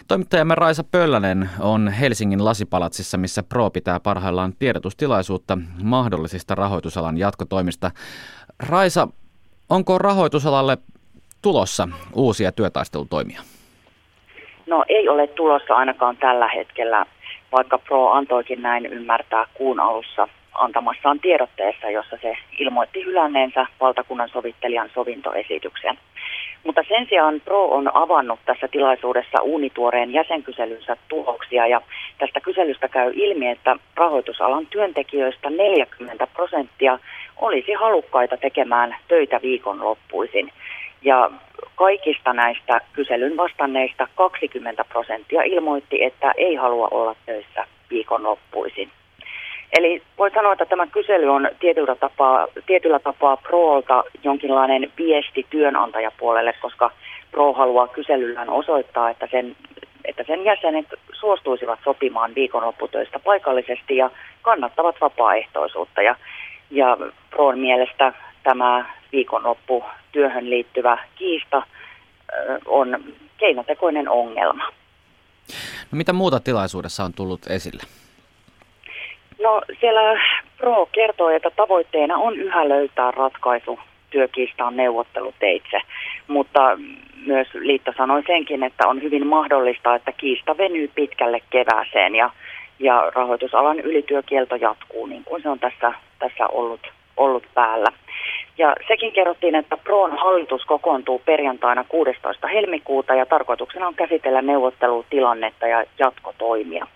Toimittajamme Raisa Pöllänen on Helsingin lasipalatsissa, missä Pro pitää parhaillaan tiedotustilaisuutta mahdollisista rahoitusalan jatkotoimista. Raisa, onko rahoitusalalle tulossa uusia työtaistelutoimia? No ei ole tulossa ainakaan tällä hetkellä, vaikka Pro antoikin näin ymmärtää kuun alussa antamassaan tiedotteessa, jossa se ilmoitti hylänneensä valtakunnan sovittelijan sovintoesityksen. Mutta sen sijaan Pro on avannut tässä tilaisuudessa uunituoreen jäsenkyselynsä tuloksia ja tästä kyselystä käy ilmi, että rahoitusalan työntekijöistä 40 prosenttia olisi halukkaita tekemään töitä viikonloppuisin. Ja kaikista näistä kyselyn vastanneista 20 prosenttia ilmoitti, että ei halua olla töissä viikonloppuisin. Eli voi sanoa, että tämä kysely on tietyllä tapaa, tietyllä tapaa Proolta jonkinlainen viesti työnantajapuolelle, koska Pro haluaa kyselyllään osoittaa, että sen, että sen jäsenet suostuisivat sopimaan viikonlopputöistä paikallisesti ja kannattavat vapaaehtoisuutta. Ja, ja Proon mielestä tämä viikonloppu työhön liittyvä kiista on keinotekoinen ongelma. No mitä muuta tilaisuudessa on tullut esille? No siellä Pro kertoo, että tavoitteena on yhä löytää ratkaisu työkiistaan neuvotteluteitse. Mutta myös liitto sanoi senkin, että on hyvin mahdollista, että kiista venyy pitkälle kevääseen ja, ja rahoitusalan ylityökielto jatkuu niin kuin se on tässä, tässä ollut, ollut päällä. Ja sekin kerrottiin, että Proon hallitus kokoontuu perjantaina 16. helmikuuta ja tarkoituksena on käsitellä neuvottelutilannetta ja jatkotoimia.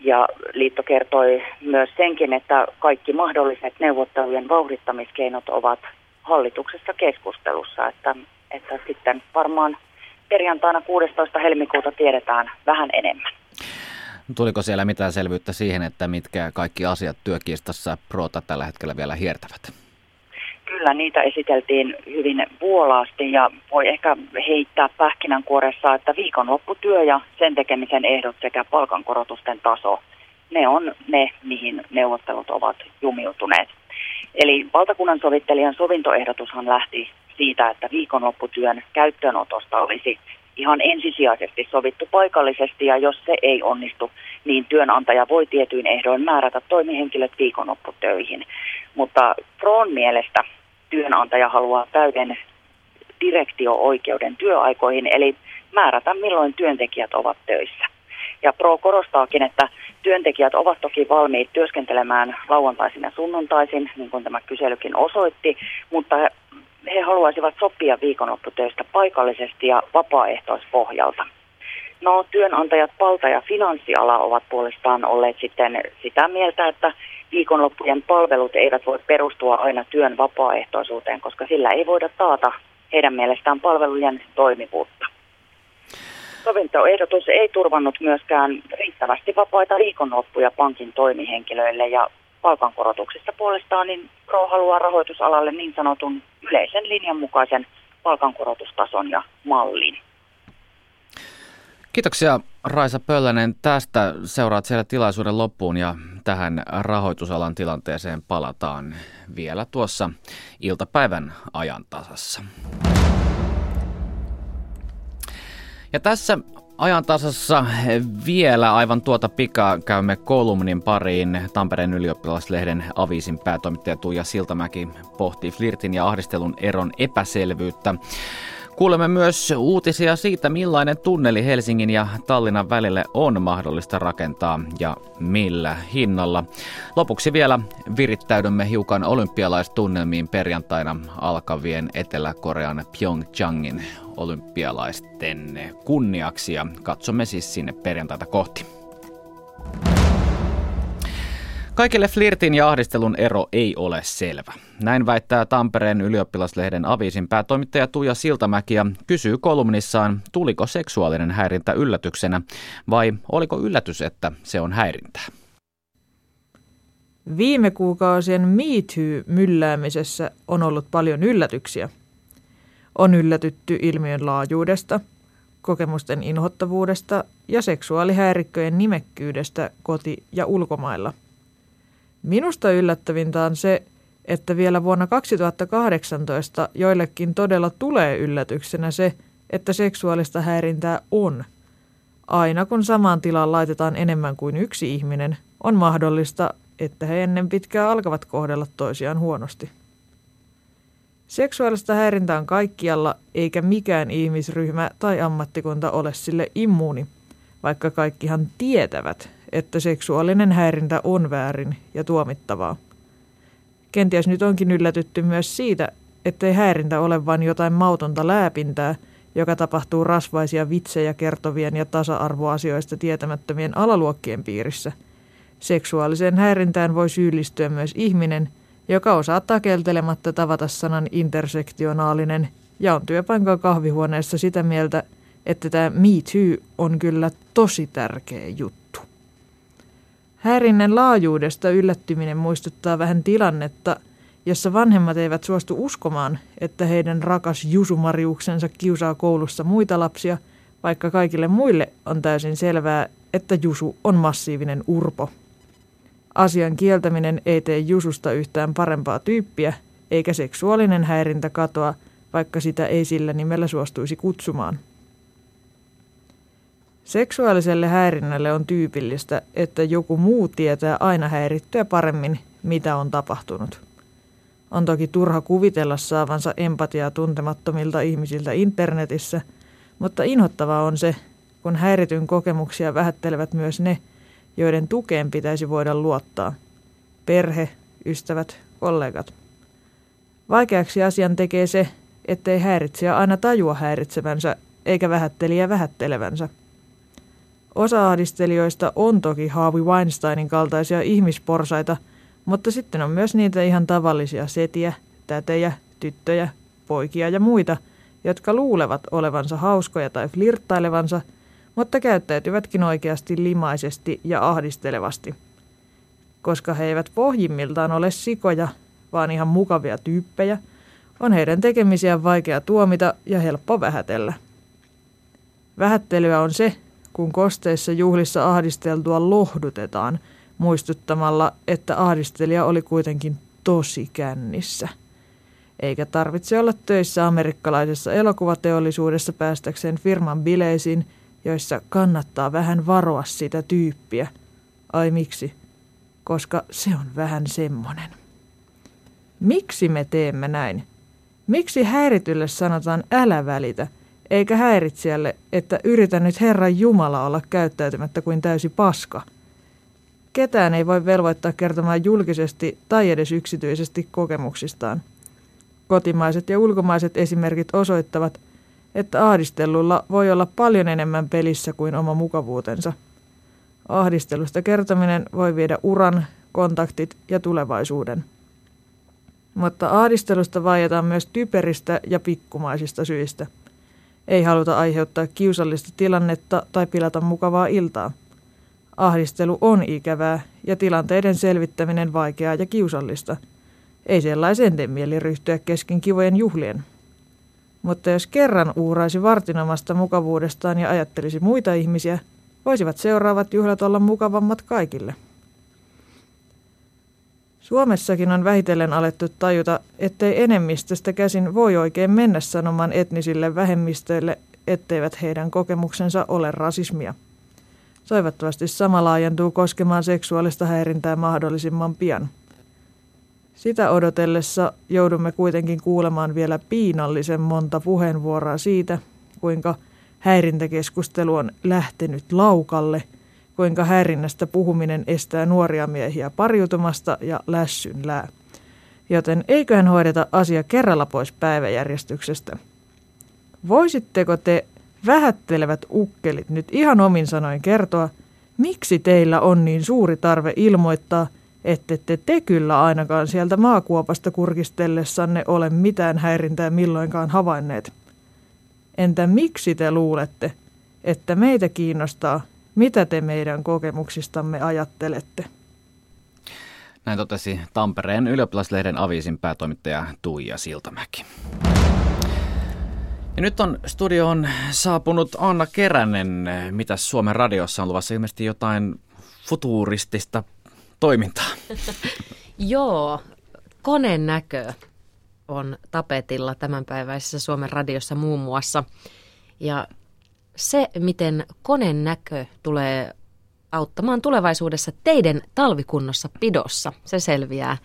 Ja liitto kertoi myös senkin, että kaikki mahdolliset neuvottelujen vauhdittamiskeinot ovat hallituksessa keskustelussa, että, että sitten varmaan perjantaina 16. helmikuuta tiedetään vähän enemmän. Tuliko siellä mitään selvyyttä siihen, että mitkä kaikki asiat työkiistassa Proota tällä hetkellä vielä hiertävät? Kyllä, niitä esiteltiin hyvin vuolaasti ja voi ehkä heittää pähkinänkuoressa, että viikonlopputyö ja sen tekemisen ehdot sekä palkankorotusten taso, ne on ne, mihin neuvottelut ovat jumiutuneet. Eli valtakunnan sovittelijan sovintoehdotushan lähti siitä, että viikonlopputyön käyttöönotosta olisi ihan ensisijaisesti sovittu paikallisesti ja jos se ei onnistu, niin työnantaja voi tietyin ehdoin määrätä toimihenkilöt viikonlopputöihin. Mutta Proon mielestä työnantaja haluaa täyden direktio-oikeuden työaikoihin, eli määrätä milloin työntekijät ovat töissä. Ja Pro korostaakin, että työntekijät ovat toki valmiit työskentelemään lauantaisin ja sunnuntaisin, niin kuin tämä kyselykin osoitti, mutta he haluaisivat sopia viikonlopputöistä paikallisesti ja vapaaehtoispohjalta. No, työnantajat palta- ja finanssiala ovat puolestaan olleet sitten sitä mieltä, että viikonloppujen palvelut eivät voi perustua aina työn vapaaehtoisuuteen, koska sillä ei voida taata heidän mielestään palvelujen toimivuutta. Sovintoehdotus ei turvannut myöskään riittävästi vapaita viikonloppuja pankin toimihenkilöille ja palkankorotuksista puolestaan niin Pro haluaa rahoitusalalle niin sanotun yleisen linjan mukaisen palkankorotustason ja mallin. Kiitoksia Raisa Pöllänen. Tästä seuraat siellä tilaisuuden loppuun ja tähän rahoitusalan tilanteeseen palataan vielä tuossa iltapäivän ajantasassa. Ja tässä ajantasassa vielä aivan tuota pikaa käymme kolumnin pariin. Tampereen ylioppilaslehden aviisin päätoimittaja Tuija Siltamäki pohtii flirtin ja ahdistelun eron epäselvyyttä. Kuulemme myös uutisia siitä, millainen tunneli Helsingin ja Tallinnan välille on mahdollista rakentaa ja millä hinnalla. Lopuksi vielä virittäydymme hiukan olympialaistunnelmiin perjantaina alkavien Etelä-Korean Pyeongchangin olympialaisten kunniaksi ja katsomme siis sinne perjantaita kohti. Kaikille flirtin ja ahdistelun ero ei ole selvä. Näin väittää Tampereen ylioppilaslehden aviisin päätoimittaja Tuija Siltamäki ja kysyy kolumnissaan, tuliko seksuaalinen häirintä yllätyksenä vai oliko yllätys, että se on häirintää. Viime kuukausien MeToo-mylläämisessä on ollut paljon yllätyksiä. On yllätytty ilmiön laajuudesta, kokemusten inhottavuudesta ja seksuaalihäirikköjen nimekkyydestä koti- ja ulkomailla – Minusta yllättävintä on se, että vielä vuonna 2018 joillekin todella tulee yllätyksenä se, että seksuaalista häirintää on. Aina kun samaan tilaan laitetaan enemmän kuin yksi ihminen, on mahdollista, että he ennen pitkää alkavat kohdella toisiaan huonosti. Seksuaalista häirintää on kaikkialla, eikä mikään ihmisryhmä tai ammattikunta ole sille immuuni, vaikka kaikkihan tietävät, että seksuaalinen häirintä on väärin ja tuomittavaa. Kenties nyt onkin yllätytty myös siitä, ettei häirintä ole vain jotain mautonta lääpintää, joka tapahtuu rasvaisia vitsejä kertovien ja tasa-arvoasioista tietämättömien alaluokkien piirissä. Seksuaaliseen häirintään voi syyllistyä myös ihminen, joka osaa takeltelematta tavata sanan intersektionaalinen ja on työpaikan kahvihuoneessa sitä mieltä, että tämä Me Too on kyllä tosi tärkeä juttu. Häirinnän laajuudesta yllättyminen muistuttaa vähän tilannetta, jossa vanhemmat eivät suostu uskomaan, että heidän rakas Jusumariuksensa kiusaa koulussa muita lapsia, vaikka kaikille muille on täysin selvää, että Jusu on massiivinen urpo. Asian kieltäminen ei tee Jususta yhtään parempaa tyyppiä, eikä seksuaalinen häirintä katoa, vaikka sitä ei sillä nimellä suostuisi kutsumaan. Seksuaaliselle häirinnälle on tyypillistä, että joku muu tietää aina häirittyä paremmin, mitä on tapahtunut. On toki turha kuvitella saavansa empatiaa tuntemattomilta ihmisiltä internetissä, mutta inhottavaa on se, kun häirityn kokemuksia vähättelevät myös ne, joiden tukeen pitäisi voida luottaa. Perhe, ystävät, kollegat. Vaikeaksi asian tekee se, ettei häiritsijä aina tajua häiritsevänsä eikä vähättelijä vähättelevänsä. Osa ahdistelijoista on toki Harvey Weinsteinin kaltaisia ihmisporsaita, mutta sitten on myös niitä ihan tavallisia setiä, tätejä, tyttöjä, poikia ja muita, jotka luulevat olevansa hauskoja tai flirttailevansa, mutta käyttäytyvätkin oikeasti limaisesti ja ahdistelevasti. Koska he eivät pohjimmiltaan ole sikoja, vaan ihan mukavia tyyppejä, on heidän tekemisiään vaikea tuomita ja helppo vähätellä. Vähättelyä on se, kun kosteissa juhlissa ahdisteltua lohdutetaan muistuttamalla, että ahdistelija oli kuitenkin tosi kännissä. Eikä tarvitse olla töissä amerikkalaisessa elokuvateollisuudessa päästäkseen firman bileisiin, joissa kannattaa vähän varoa sitä tyyppiä. Ai miksi? Koska se on vähän semmonen. Miksi me teemme näin? Miksi häiritylle sanotaan älä välitä – eikä häiritsijälle, että yritä nyt Herran Jumala olla käyttäytymättä kuin täysi paska. Ketään ei voi velvoittaa kertomaan julkisesti tai edes yksityisesti kokemuksistaan. Kotimaiset ja ulkomaiset esimerkit osoittavat, että ahdistellulla voi olla paljon enemmän pelissä kuin oma mukavuutensa. Ahdistelusta kertominen voi viedä uran, kontaktit ja tulevaisuuden. Mutta ahdistelusta vaietaan myös typeristä ja pikkumaisista syistä – ei haluta aiheuttaa kiusallista tilannetta tai pilata mukavaa iltaa. Ahdistelu on ikävää ja tilanteiden selvittäminen vaikeaa ja kiusallista. Ei sellaisen tee mieli ryhtyä kesken kivojen juhlien. Mutta jos kerran uuraisi vartinomasta mukavuudestaan ja ajattelisi muita ihmisiä, voisivat seuraavat juhlat olla mukavammat kaikille. Suomessakin on vähitellen alettu tajuta, ettei enemmistöstä käsin voi oikein mennä sanomaan etnisille vähemmistöille, etteivät heidän kokemuksensa ole rasismia. Toivottavasti sama laajentuu koskemaan seksuaalista häirintää mahdollisimman pian. Sitä odotellessa joudumme kuitenkin kuulemaan vielä piinallisen monta puheenvuoroa siitä, kuinka häirintäkeskustelu on lähtenyt laukalle – kuinka häirinnästä puhuminen estää nuoria miehiä pariutumasta ja lässynlää. Joten eiköhän hoideta asia kerralla pois päiväjärjestyksestä. Voisitteko te vähättelevät ukkelit nyt ihan omin sanoin kertoa, miksi teillä on niin suuri tarve ilmoittaa, ette te, te kyllä ainakaan sieltä maakuopasta kurkistellessanne ole mitään häirintää milloinkaan havainneet? Entä miksi te luulette, että meitä kiinnostaa, mitä te meidän kokemuksistamme ajattelette? Näin totesi Tampereen ylioppilaslehden aviisin päätoimittaja Tuija Siltamäki. Ja nyt on studioon saapunut Anna Keränen. Mitä Suomen radiossa on luvassa? Ilmeisesti jotain futuristista toimintaa. Joo, koneen näkö on tapetilla tämänpäiväisessä Suomen radiossa muun muassa. Ja se, miten koneen näkö tulee auttamaan tulevaisuudessa teidän talvikunnossa pidossa, se selviää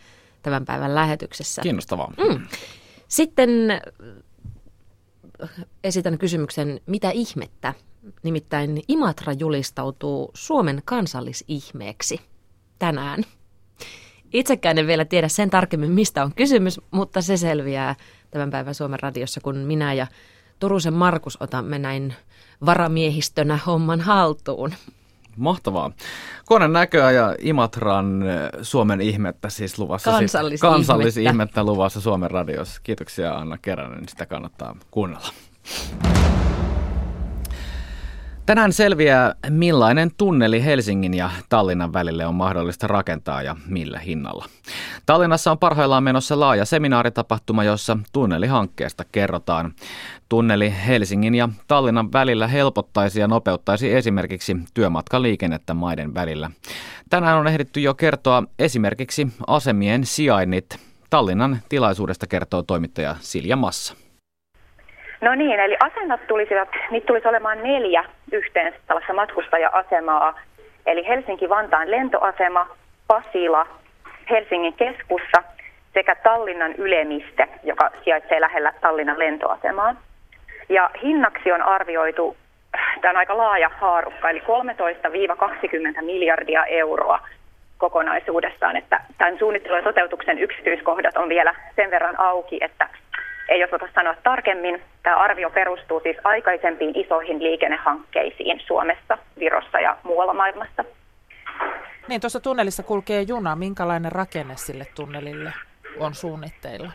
tämän päivän lähetyksessä. Kiinnostavaa. Mm. Sitten äh, esitän kysymyksen, mitä ihmettä? Nimittäin Imatra julistautuu Suomen kansallisihmeeksi tänään. Itsekään en vielä tiedä sen tarkemmin, mistä on kysymys, mutta se selviää tämän päivän Suomen radiossa, kun minä ja Turusen Markus otamme näin varamiehistönä homman haltuun. Mahtavaa. Konen näköä ja Imatran eh, Suomen ihmettä siis luvassa. Kansallis- siis, kansallisihmettä luvassa Suomen radiossa. Kiitoksia Anna Keränen, sitä kannattaa kuunnella. Tänään selviää, millainen tunneli Helsingin ja Tallinnan välille on mahdollista rakentaa ja millä hinnalla. Tallinnassa on parhaillaan menossa laaja seminaaritapahtuma, jossa tunnelihankkeesta kerrotaan. Tunneli Helsingin ja Tallinnan välillä helpottaisi ja nopeuttaisi esimerkiksi työmatkaliikennettä maiden välillä. Tänään on ehditty jo kertoa esimerkiksi asemien sijainnit. Tallinnan tilaisuudesta kertoo toimittaja Silja Massa. No niin, eli asennot tulisivat, niitä tulisi olemaan neljä yhteensä tällaista matkustaja-asemaa. Eli Helsinki-Vantaan lentoasema, Pasila, Helsingin keskussa sekä Tallinnan Ylemiste, joka sijaitsee lähellä Tallinnan lentoasemaa. Ja hinnaksi on arvioitu, tämä on aika laaja haarukka, eli 13-20 miljardia euroa kokonaisuudessaan, että tämän suunnittelun ja toteutuksen yksityiskohdat on vielä sen verran auki, että ei osata sanoa tarkemmin. Tämä arvio perustuu siis aikaisempiin isoihin liikennehankkeisiin Suomessa, Virossa ja muualla maailmassa. Niin, tuossa tunnelissa kulkee juna. Minkälainen rakenne sille tunnelille on suunnitteilla?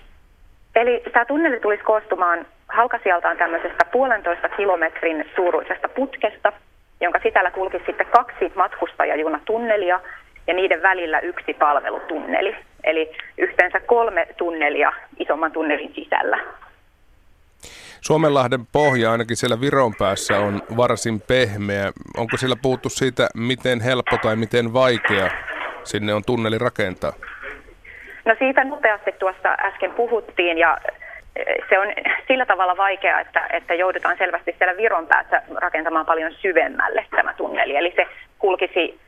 Eli tämä tunneli tulisi koostumaan halkasijaltaan tämmöisestä puolentoista kilometrin suuruisesta putkesta, jonka sisällä kulkisi sitten kaksi matkustajajunatunnelia ja niiden välillä yksi palvelutunneli. Eli yhteensä kolme tunnelia isomman tunnelin sisällä. Suomenlahden pohja ainakin siellä Viron päässä on varsin pehmeä. Onko siellä puhuttu siitä, miten helppo tai miten vaikea sinne on tunneli rakentaa? No siitä nopeasti tuossa äsken puhuttiin ja eh, se on sillä tavalla vaikea, että, että joudutaan selvästi siellä Viron päässä rakentamaan paljon syvemmälle tämä tunneli. Eli se kulkisi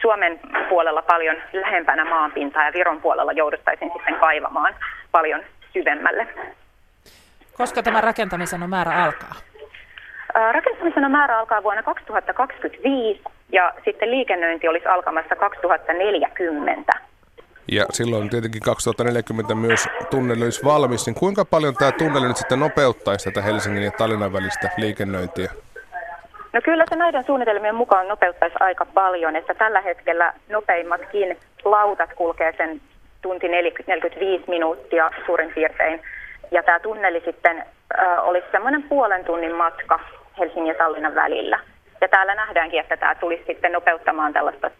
Suomen puolella paljon lähempänä maanpintaa ja Viron puolella jouduttaisiin sitten kaivamaan paljon syvemmälle. Koska tämä rakentamisen on määrä alkaa? Rakentamisen on määrä alkaa vuonna 2025 ja sitten liikennöinti olisi alkamassa 2040. Ja silloin tietenkin 2040 myös tunneli olisi valmis, niin kuinka paljon tämä tunneli nyt sitten nopeuttaisi tätä Helsingin ja Tallinnan välistä liikennöintiä? No kyllä se näiden suunnitelmien mukaan nopeuttaisi aika paljon, että tällä hetkellä nopeimmatkin lautat kulkee sen tunti 45 minuuttia suurin piirtein. Ja tämä tunneli sitten äh, olisi semmoinen puolen tunnin matka Helsingin ja Tallinnan välillä. Ja täällä nähdäänkin, että tämä tulisi sitten nopeuttamaan tällaista,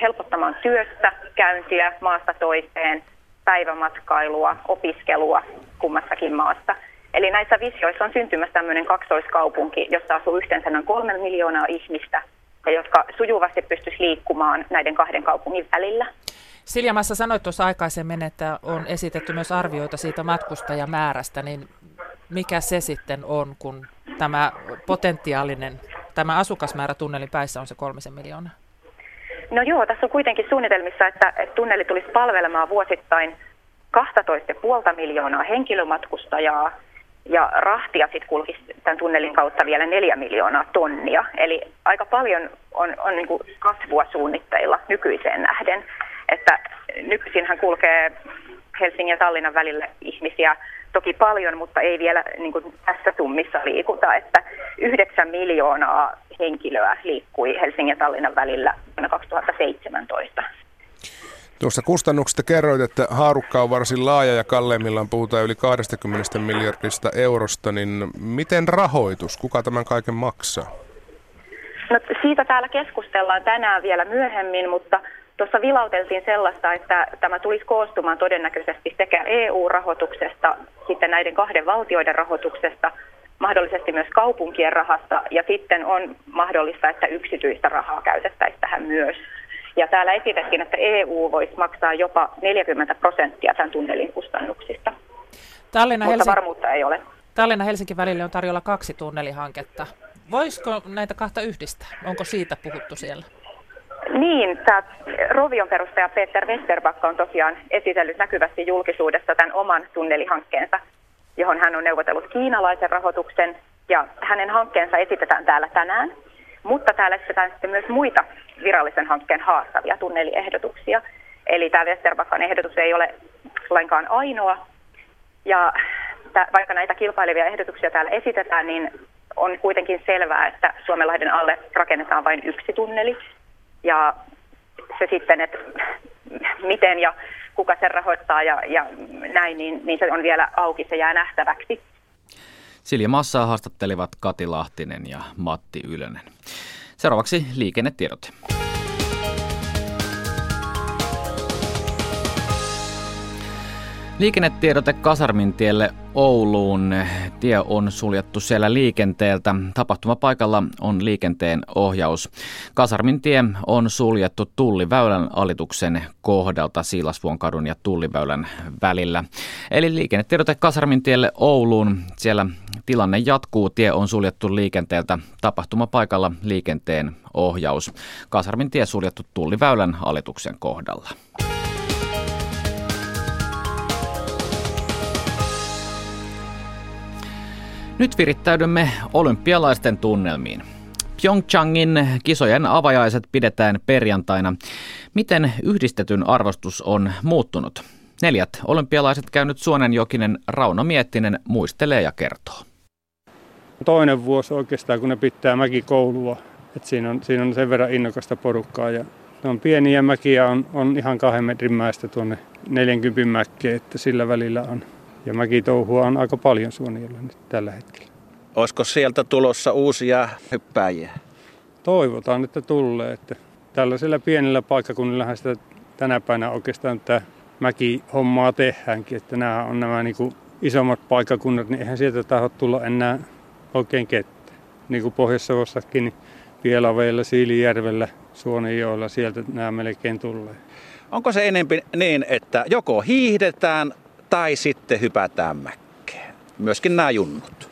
helpottamaan työstä, käyntiä maasta toiseen, päivämatkailua, opiskelua kummassakin maassa. Eli näissä visioissa on syntymässä tämmöinen kaksoiskaupunki, jossa asuu yhteensä noin kolme miljoonaa ihmistä, ja jotka sujuvasti pystyisi liikkumaan näiden kahden kaupungin välillä. Silja Massa sanoit tuossa aikaisemmin, että on esitetty myös arvioita siitä matkustajamäärästä, niin mikä se sitten on, kun tämä potentiaalinen, tämä asukasmäärä tunnelin päissä on se kolmisen miljoonaa? No joo, tässä on kuitenkin suunnitelmissa, että, että tunneli tulisi palvelemaan vuosittain 12,5 miljoonaa henkilömatkustajaa ja rahtia sitten kulkisi tämän tunnelin kautta vielä 4 miljoonaa tonnia. Eli aika paljon on, on niin kasvua suunnitteilla nykyiseen nähden. Että nykyisinhän kulkee Helsingin ja Tallinnan välillä ihmisiä toki paljon, mutta ei vielä niin kuin tässä summissa liikuta, että 9 miljoonaa henkilöä liikkui Helsingin ja Tallinnan välillä vuonna 2017. Tuossa kustannuksista kerroit, että haarukka on varsin laaja ja kalleimmillaan puhutaan yli 20 miljardista eurosta, niin miten rahoitus, kuka tämän kaiken maksaa? No, siitä täällä keskustellaan tänään vielä myöhemmin, mutta tuossa vilauteltiin sellaista, että tämä tulisi koostumaan todennäköisesti sekä EU-rahoituksesta, sitten näiden kahden valtioiden rahoituksesta, mahdollisesti myös kaupunkien rahasta ja sitten on mahdollista, että yksityistä rahaa käytettäisiin tähän myös. Ja täällä esitettiin, että EU voisi maksaa jopa 40 prosenttia tämän tunnelin kustannuksista. Tallinna Mutta Helsinki... varmuutta ei ole. Tallinna-Helsinki välille on tarjolla kaksi tunnelihanketta. Voisiko näitä kahta yhdistää? Onko siitä puhuttu siellä? Niin, tämä Rovion perustaja Peter Westerbakka on tosiaan esitellyt näkyvästi julkisuudessa tämän oman tunnelihankkeensa, johon hän on neuvotellut kiinalaisen rahoituksen. Ja hänen hankkeensa esitetään täällä tänään. Mutta täällä esitetään sitten myös muita virallisen hankkeen haastavia tunneliehdotuksia. Eli tämä Westerbakkan ehdotus ei ole lainkaan ainoa. Ja vaikka näitä kilpailevia ehdotuksia täällä esitetään, niin on kuitenkin selvää, että Suomenlahden alle rakennetaan vain yksi tunneli. Ja se sitten, että miten ja kuka sen rahoittaa ja, ja näin, niin, niin se on vielä auki, se jää nähtäväksi. Silja Massaa haastattelivat Kati Lahtinen ja Matti Ylönen. Seuraavaksi liikennetiedot. Liikennetiedote Kasarmintielle Ouluun. Tie on suljettu siellä liikenteeltä. Tapahtumapaikalla on liikenteen ohjaus. Kasarmintie on suljettu Tulliväylän alituksen kohdalta Siilasvuonkadun ja Tulliväylän välillä. Eli liikennetiedote Kasarmintielle Ouluun. Siellä tilanne jatkuu. Tie on suljettu liikenteeltä. Tapahtumapaikalla liikenteen ohjaus. Kasarmintie suljettu Tulliväylän alituksen kohdalla. Nyt virittäydymme olympialaisten tunnelmiin. Pyeongchangin kisojen avajaiset pidetään perjantaina. Miten yhdistetyn arvostus on muuttunut? Neljät olympialaiset käynyt Suonenjokinen Rauno Miettinen muistelee ja kertoo. Toinen vuosi oikeastaan, kun ne pitää mäkikoulua. Et siinä, on, siinä on sen verran innokasta porukkaa. Ja ne on pieniä mäkiä, on, on ihan kahden metrin mäestä tuonne 40 mäkkeen, että sillä välillä on. Ja mäkitouhua on aika paljon Suonenjolla nyt tällä hetkellä. Olisiko sieltä tulossa uusia hyppääjiä? Toivotaan, että tulee. Että tällaisella pienellä paikkakunnillahan sitä tänä päivänä oikeastaan tämä mäki-hommaa tehdäänkin. Että nämä on nämä niin kuin isommat paikkakunnat, niin eihän sieltä taho tulla enää oikein kettä. Niin kuin Pohjois-Savossakin, niin Pielaveilla, Siilijärvellä, Suonenjoella, sieltä nämä melkein tulee. Onko se enempi niin, että joko hiihdetään tai sitten hypätään mäkkeen? Myöskin nämä junnut.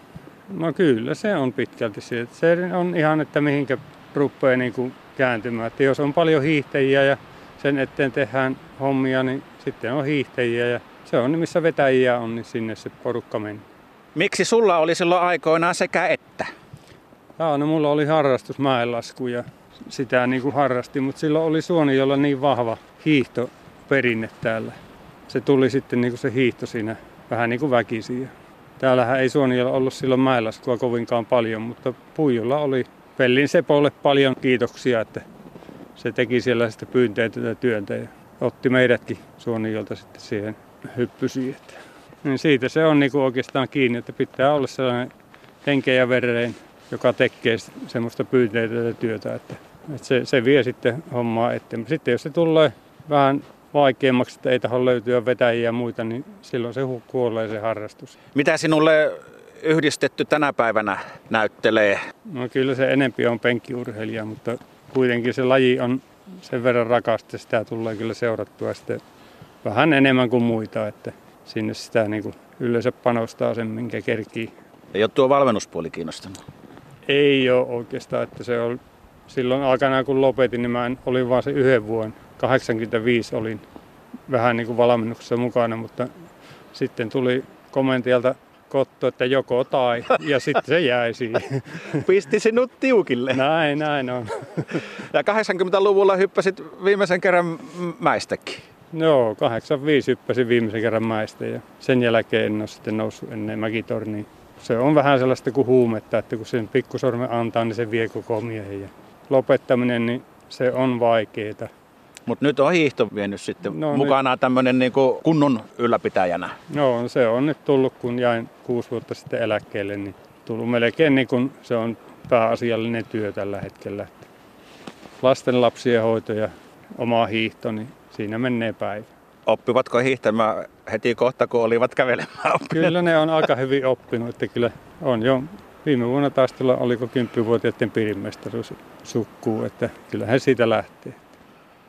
No kyllä, se on pitkälti se. Se on ihan, että mihinkä rupeaa niin kuin kääntymään. Että jos on paljon hiihtäjiä ja sen eteen tehdään hommia, niin sitten on hiihtäjiä ja se on, missä vetäjiä on, niin sinne se porukka menee. Miksi sulla oli silloin aikoinaan sekä että? Joo, no mulla oli harrastus mäenlasku ja sitä niin kuin harrasti, mutta silloin oli Suoni, jolla niin vahva hiihtoperinne täällä. Se tuli sitten niin kuin se hiihto siinä vähän niin kuin väkisin. Täällähän ei Suoniolla ollut silloin mäenlaskua kovinkaan paljon, mutta Puijolla oli Pellin Sepolle paljon kiitoksia, että se teki siellä sitä pyynteitä työntä ja otti meidätkin Suoniolta sitten siihen hyppysiin. Niin siitä se on niin kuin oikeastaan kiinni, että pitää olla sellainen henkeä ja vereen, joka tekee semmoista pyynteitä työtä, että, että se, se, vie sitten hommaa eteen. Sitten jos se tulee vähän vaikeammaksi, että ei taho löytyä vetäjiä ja muita, niin silloin se kuolee se harrastus. Mitä sinulle yhdistetty tänä päivänä näyttelee? No kyllä se enempi on penkkiurheilija, mutta kuitenkin se laji on sen verran rakasta, sitä tulee kyllä seurattua sitten vähän enemmän kuin muita, että sinne sitä niin kuin yleensä panostaa sen, minkä kerkii. Ei ole tuo valmennuspuoli kiinnostanut? Ei ole oikeastaan, että se on silloin aikana kun lopetin, niin mä olin vain se yhden vuoden 85 olin vähän niin kuin valmennuksessa mukana, mutta sitten tuli komentialta kotto, että joko tai, ja sitten se jäi siihen. Pisti sinut tiukille. Näin, näin on. Ja 80-luvulla hyppäsit viimeisen kerran mäistäkin. Joo, 85 hyppäsin viimeisen kerran mäistä ja sen jälkeen en ole sitten noussut ennen mäkitorniin. Se on vähän sellaista kuin huumetta, että kun sen pikkusormen antaa, niin se vie koko miehen. Ja lopettaminen, niin se on vaikeaa. Mutta nyt on hiihto vienyt sitten no, mukana tämmöinen niinku kunnon ylläpitäjänä. No se on nyt tullut, kun jäin kuusi vuotta sitten eläkkeelle, niin tullut melkein niin kuin se on pääasiallinen työ tällä hetkellä. Lasten lapsien hoito ja oma hiihto, niin siinä menee päivä. Oppivatko hiihtämään heti kohta, kun olivat kävelemään Kyllä ne on aika hyvin oppinut, että kyllä on jo viime vuonna taas tulla, oliko kymppivuotiaiden piirimestaruus sukkuu, että kyllähän siitä lähtee.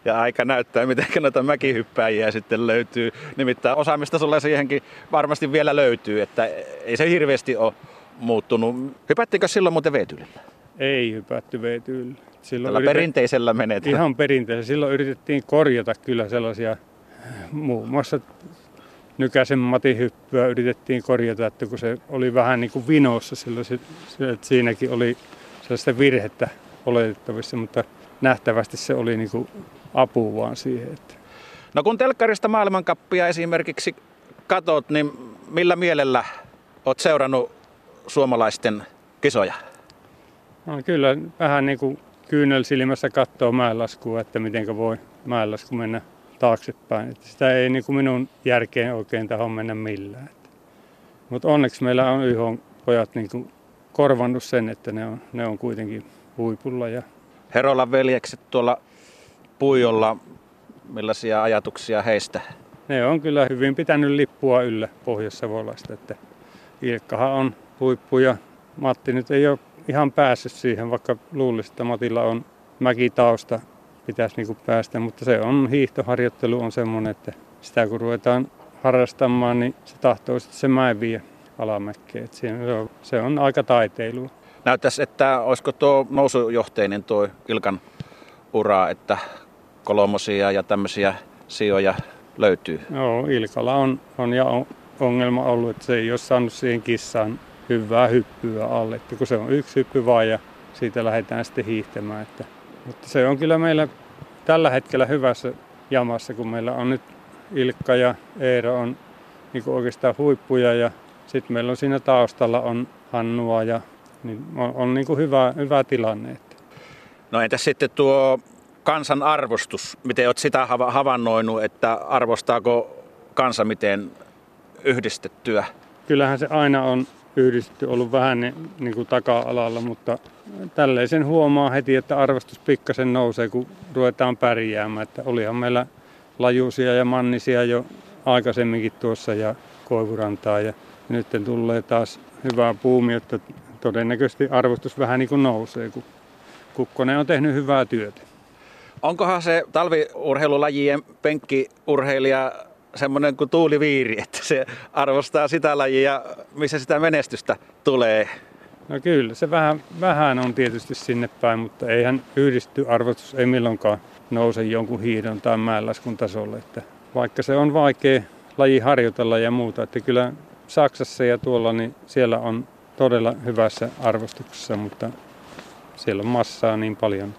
Ja aika näyttää, miten noita mäkihyppääjiä sitten löytyy. Nimittäin osaamista sulle siihenkin varmasti vielä löytyy, että ei se hirveästi ole muuttunut. Hypättiinkö silloin muuten veetyylillä? Ei hypätty veetyylillä. Silloin yritet... perinteisellä menet. Ihan perinteisellä. Silloin yritettiin korjata kyllä sellaisia, muun muassa Nykäsen Matin hyppyä yritettiin korjata, että kun se oli vähän niin kuin vinossa silloin, se, että siinäkin oli sellaista virhettä oletettavissa, mutta nähtävästi se oli niin kuin apu vaan siihen. Että. No kun telkkarista maailmankappia esimerkiksi katot, niin millä mielellä olet seurannut suomalaisten kisoja? No kyllä vähän niin kuin kyynel silmässä katsoo mäenlaskua, että miten voi mäenlasku mennä taaksepäin. Että sitä ei niin kuin minun järkeen oikein taho mennä millään. Mutta onneksi meillä on YH pojat niin kuin korvannut sen, että ne on, ne on kuitenkin huipulla. Ja... Herolan veljekset tuolla Puijolla, millaisia ajatuksia heistä? Ne on kyllä hyvin pitänyt lippua yllä Pohjois-Savolasta. Että Ilkkahan on huippu ja Matti nyt ei ole ihan päässyt siihen, vaikka luulisi, että Matilla on mäkitausta pitäisi niin päästä, mutta se on hiihtoharjoittelu on semmoinen, että sitä kun ruvetaan harrastamaan, niin se tahtoo sitten se mäen vie alamäkkeen. Se on, se on aika taiteilua. Näyttäisi, että olisiko tuo nousujohteinen tuo Ilkan ura, että kolmosia ja tämmöisiä sijoja löytyy? Joo, Ilkalla on, on ja ongelma ollut, että se ei ole saanut siihen kissaan hyvää hyppyä alle, että kun se on yksi hyppy vaan ja siitä lähdetään sitten hiihtämään. Että, mutta se on kyllä meillä tällä hetkellä hyvässä jamassa, kun meillä on nyt Ilkka ja Eero on niin oikeastaan huippuja ja sitten meillä on siinä taustalla on Hannua ja niin on, on niin kuin hyvä, hyvä tilanne. Että. No entäs sitten tuo kansan arvostus? Miten olet sitä havainnoinut, että arvostaako kansa miten yhdistettyä? Kyllähän se aina on yhdistetty ollut vähän niin kuin taka-alalla, mutta tälleen sen huomaa heti, että arvostus pikkasen nousee, kun ruvetaan pärjäämään. Että olihan meillä lajuusia ja mannisia jo aikaisemminkin tuossa ja koivurantaa ja nyt tulee taas hyvää puumi, että todennäköisesti arvostus vähän niin kuin nousee, kun Kukkonen on tehnyt hyvää työtä. Onkohan se talviurheilulajien penkkiurheilija semmoinen kuin tuuliviiri, että se arvostaa sitä lajia, missä sitä menestystä tulee? No kyllä, se vähän, vähän on tietysti sinne päin, mutta eihän yhdisty arvostus ei milloinkaan nouse jonkun hiidon tai mäenlaskun tasolle. Että vaikka se on vaikea laji harjoitella ja muuta, että kyllä Saksassa ja tuolla, niin siellä on todella hyvässä arvostuksessa, mutta siellä on massaa niin paljon.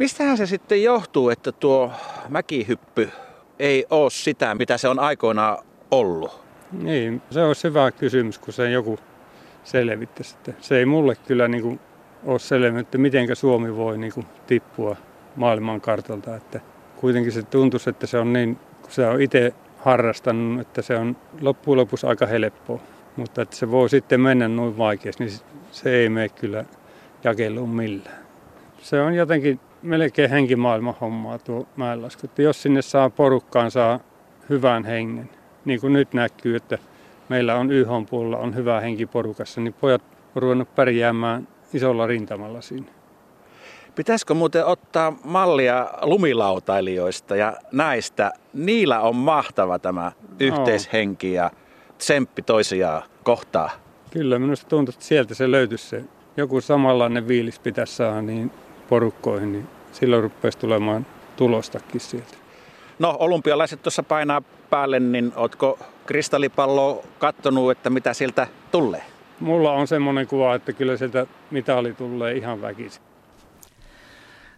Mistähän se sitten johtuu, että tuo mäkihyppy ei ole sitä, mitä se on aikoinaan ollut? Niin, se olisi hyvä kysymys, kun se joku selvittäisi. Se ei mulle kyllä niin kuin ole selvinnyt, että miten Suomi voi niin kuin tippua maailmankartalta. Että kuitenkin se tuntuisi, että se on niin, kun se on itse harrastanut, että se on loppujen lopuksi aika helppoa. Mutta että se voi sitten mennä noin vaikeasti, niin se ei mene kyllä jakeluun millään. Se on jotenkin melkein henkimaailman hommaa tuo mäenlasku. Että jos sinne saa porukkaan, saa hyvän hengen, niin kuin nyt näkyy, että meillä on YH puolella on hyvä henki porukassa, niin pojat on ruvennut pärjäämään isolla rintamalla siinä. Pitäisikö muuten ottaa mallia lumilautailijoista ja näistä? Niillä on mahtava tämä yhteishenki ja tsemppi toisiaan kohtaa. Kyllä, minusta tuntuu, että sieltä se löytyisi se. Joku samanlainen viilis pitäisi saada niin porukkoihin, niin silloin rupeaisi tulemaan tulostakin sieltä. No, olympialaiset tuossa painaa päälle, niin ootko kristallipallo kattonut, että mitä sieltä tulee? Mulla on semmoinen kuva, että kyllä sieltä mitali tulee ihan väkisin.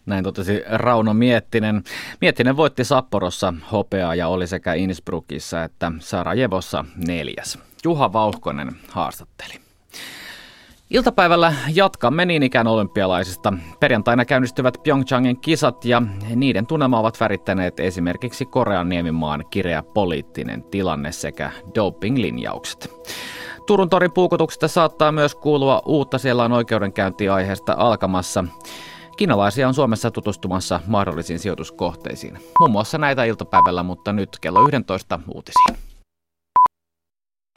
Näin totesi Rauno Miettinen. Miettinen voitti Sapporossa hopeaa ja oli sekä Innsbruckissa että Sarajevossa neljäs. Juha Vauhkonen haastatteli. Iltapäivällä jatkamme niin ikään olympialaisista. Perjantaina käynnistyvät Pyeongchangin kisat ja niiden tunnelma ovat värittäneet esimerkiksi Korean niemimaan kireä poliittinen tilanne sekä doping-linjaukset. Turun torin puukotuksesta saattaa myös kuulua uutta, siellä on oikeudenkäyntiaiheesta alkamassa. Kiinalaisia on Suomessa tutustumassa mahdollisiin sijoituskohteisiin. Muun muassa näitä iltapäivällä, mutta nyt kello 11 uutisiin.